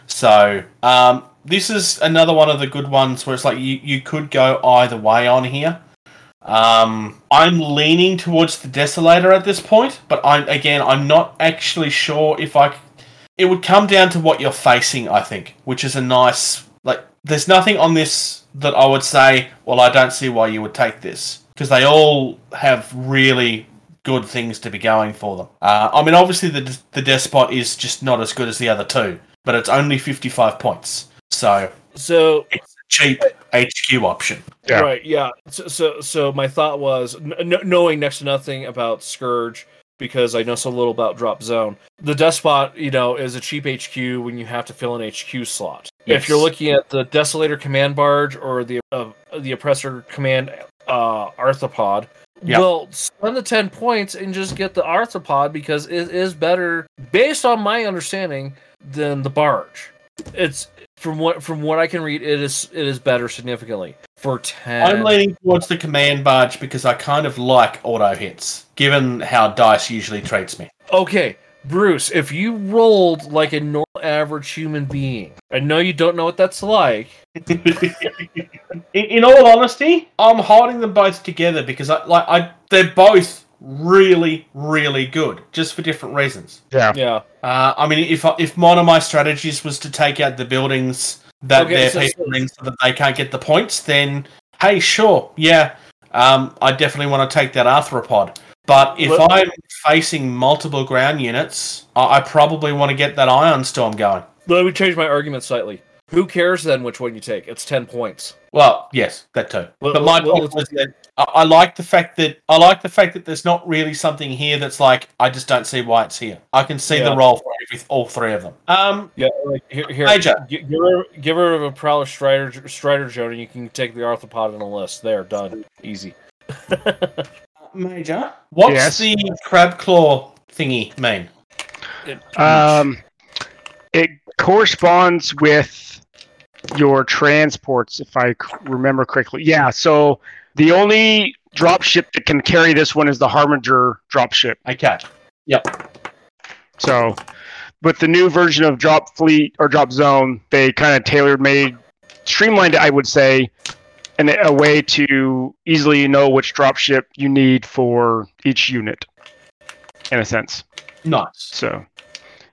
So, um, this is another one of the good ones where it's like you, you could go either way on here. Um, I'm leaning towards the Desolator at this point, but I'm again, I'm not actually sure if I. It would come down to what you're facing, I think, which is a nice like. There's nothing on this that I would say. Well, I don't see why you would take this because they all have really good things to be going for them. Uh, I mean, obviously the the Despot is just not as good as the other two, but it's only 55 points, so So cheap HQ option. Yeah. right, yeah. So, so so my thought was n- knowing next to nothing about Scourge because I know so little about Drop Zone. The Despot, you know, is a cheap HQ when you have to fill an HQ slot. If you're looking at the Desolator Command Barge or the uh, the Oppressor Command uh, Arthropod, Yeah. well, spend the ten points and just get the Arthropod because it is better, based on my understanding, than the Barge. It's from what from what I can read, it is it is better significantly for ten. I'm leaning towards the command barge because I kind of like auto hits, given how dice usually treats me. Okay, Bruce, if you rolled like a normal average human being, I know you don't know what that's like. <laughs> in, in all honesty, I'm holding them both together because I like I they're both really really good, just for different reasons. Yeah. Yeah. Uh, I mean, if if one of my strategies was to take out the buildings that Okay, they're so- people in so that they can't get the points, then hey, sure, yeah, um, I definitely want to take that arthropod. But if But- I'm facing multiple ground units, I, I probably want to get that ion storm going. Let me change my argument slightly. Who cares then which one you take? It's ten points. Well, yes, that too. Well, but my well, point was that I, I like the fact that I like the fact that there's not really something here that's like I just don't see why it's here. I can see the role for every, all three of them. Um, Yeah, like here, here Major. give her, give her a Prowler Strider, Strider Joan, and you can take the arthropod in a list. There, done, easy. <laughs> Major, what's Yes. the crab claw thingy mean? Um, it corresponds with your transports, if I remember correctly. Yeah. So the only dropship that can carry this one is the Harbinger dropship. I catch. Yep. So, with the new version of Drop Fleet or Drop Zone, they kind of tailored made, streamlined it, I would say, and a way to easily know which dropship you need for each unit, in a sense. nice. So,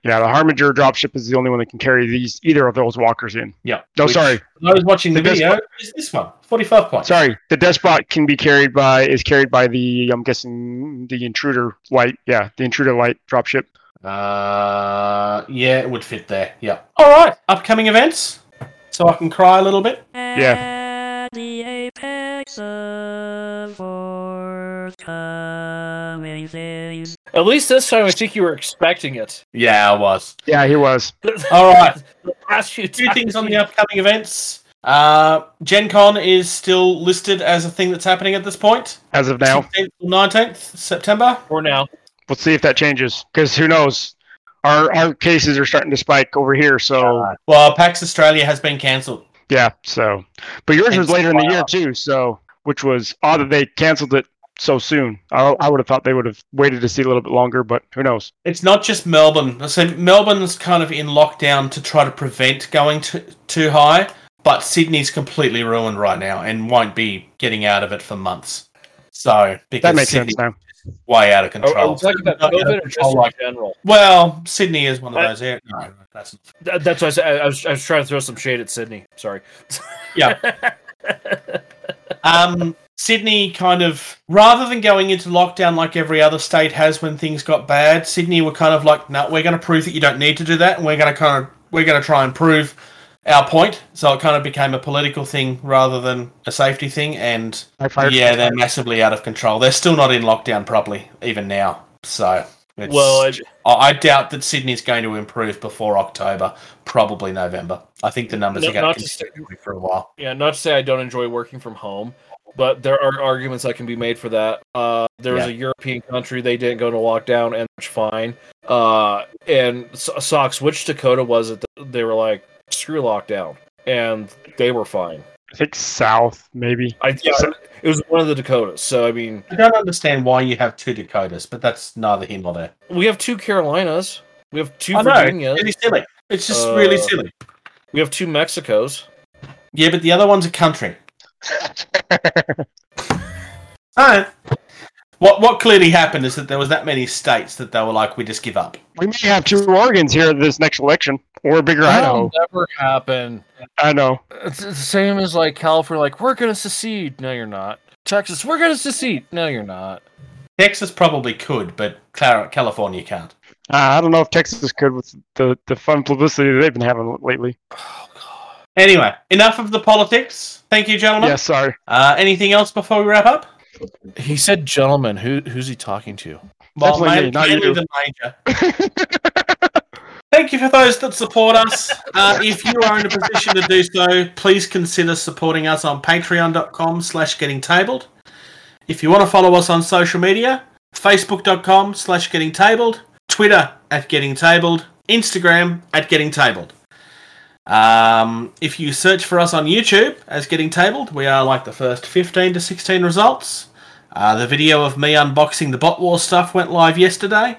yeah, the Harbinger dropship is the only one that can carry these either of those walkers in. Yeah. No, Which- sorry, I was watching the, The best video. Is this one forty-five points? sorry. The Despot can be carried by is carried by the I'm guessing the Intruder light. Yeah, the Intruder light dropship. Uh, yeah, it would fit there. Yeah. All right. Upcoming events, so I can cry a little bit. Yeah. At the apex of forthcoming things. At least this time, I think you were expecting it. Yeah, I was. Yeah, he was. <laughs> All right. The last few Two things on the upcoming events. Uh, Gen Con is still listed as a thing that's happening at this point. As of now, 19th September. For now, we'll see if that changes. Because who knows? Our our cases are starting to spike over here. So Well, PAX Australia has been cancelled. yeah. So, but yours was later in the wow. year too. So, which was odd that they canceled it so soon. I, I would have thought they would have waited to see a little bit longer, but who knows? It's not just Melbourne. So Melbourne's kind of in lockdown to try to prevent going to, too high, but Sydney's completely ruined right now and won't be getting out of it for months. So because That makes Sydney's sense now. way out of are, are control. we talking about Not out COVID or control just like- in general? well, Sydney is one of Uh, those areas. No, that's That, that's why I, said, I, was, I was trying to throw some shade at Sydney. Sorry. Yeah. <laughs> um, Sydney kind of, rather than going into lockdown like every other state has when things got bad, Sydney were kind of like, no, we're going to prove that you don't need to do that, and we're going to kind of, we're going to try and prove our point. So it kind of became a political thing rather than a safety thing, and yeah, they're massively out of control. They're still not in lockdown properly, even now. So. It's, Well, I, I I doubt that Sydney's going to improve before October, probably November. I think the numbers No- are going not to to say- continue for a while. yeah, not to say I don't enjoy working from home, but there are arguments that can be made for that. Uh, there was Yeah. a European country they didn't go to lockdown and it's fine. Uh, and so, Socks, which Dakota was it? That they were like screw lockdown, and they were fine. I think South maybe. I yeah, it was one of the Dakotas. So I mean, I don't understand why you have two Dakotas, but that's neither here nor there. we have two Carolinas, we have two I know, Virginias, really silly. It's just Uh, really silly. we have two Mexicos. Yeah, but the other one's a country. Alright. What what clearly happened is that there was that many states that they were like, we just give up. We may have two Oregons here this next election, or a bigger That'll Idaho. never happen. I know. It's the same as like California, like we're gonna secede. No, you're not. Texas, we're gonna secede. No, you're not. Texas probably could, but Cla- California can't. Uh, I don't know if Texas could with the the fun publicity that they've been having lately. <sighs> Oh god. Anyway, enough of the politics. Thank you, gentlemen. Yeah, sorry. Uh, anything else before we wrap up? He said, "Gentlemen, who who's he talking to?" Well, Definitely me, not you. the major. <laughs> Thank you for those that support us. Uh, if you are in a position to do so, please consider supporting us on patreon.com slash getting tabled. If you want to follow us on social media, facebook.com slash getting tabled, Twitter at getting tabled, Instagram at getting tabled. Um, if you search for us on YouTube as getting tabled, we are like the first 15 to 16 results. Uh, the video of me unboxing the bot war stuff went live yesterday.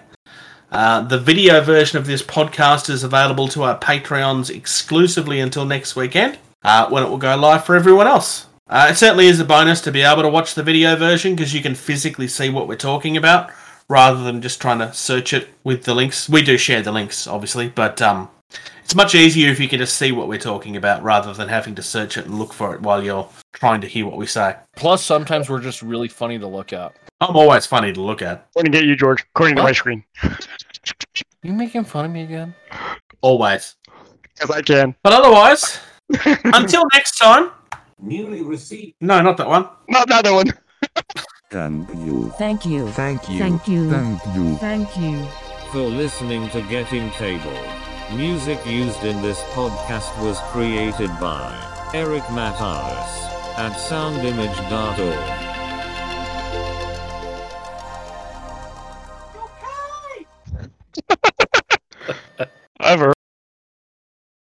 Uh, the video version of this podcast is available to our Patreons exclusively until next weekend, uh, when it will go live for everyone else. Uh, it certainly is a bonus to be able to watch the video version because you can physically see what we're talking about rather than just trying to search it with the links. We do share the links, obviously, but um, It's much easier if you can just see what we're talking about rather than having to search it and look for it while you're trying to hear what we say. Plus, sometimes we're just really funny to look at. I'm always funny to look at. Pointing get you, George, according to my screen. <laughs> You making fun of me again? Always. Because I can. But otherwise, <laughs> until next time. Newly received. No, not that one. Not that one. Thank you. Thank you. Thank you. Thank you. Thank you. Thank you. For listening to Getting Table. Music used in this podcast was created by Eric Matyas at soundimage.org. <laughs> Ever.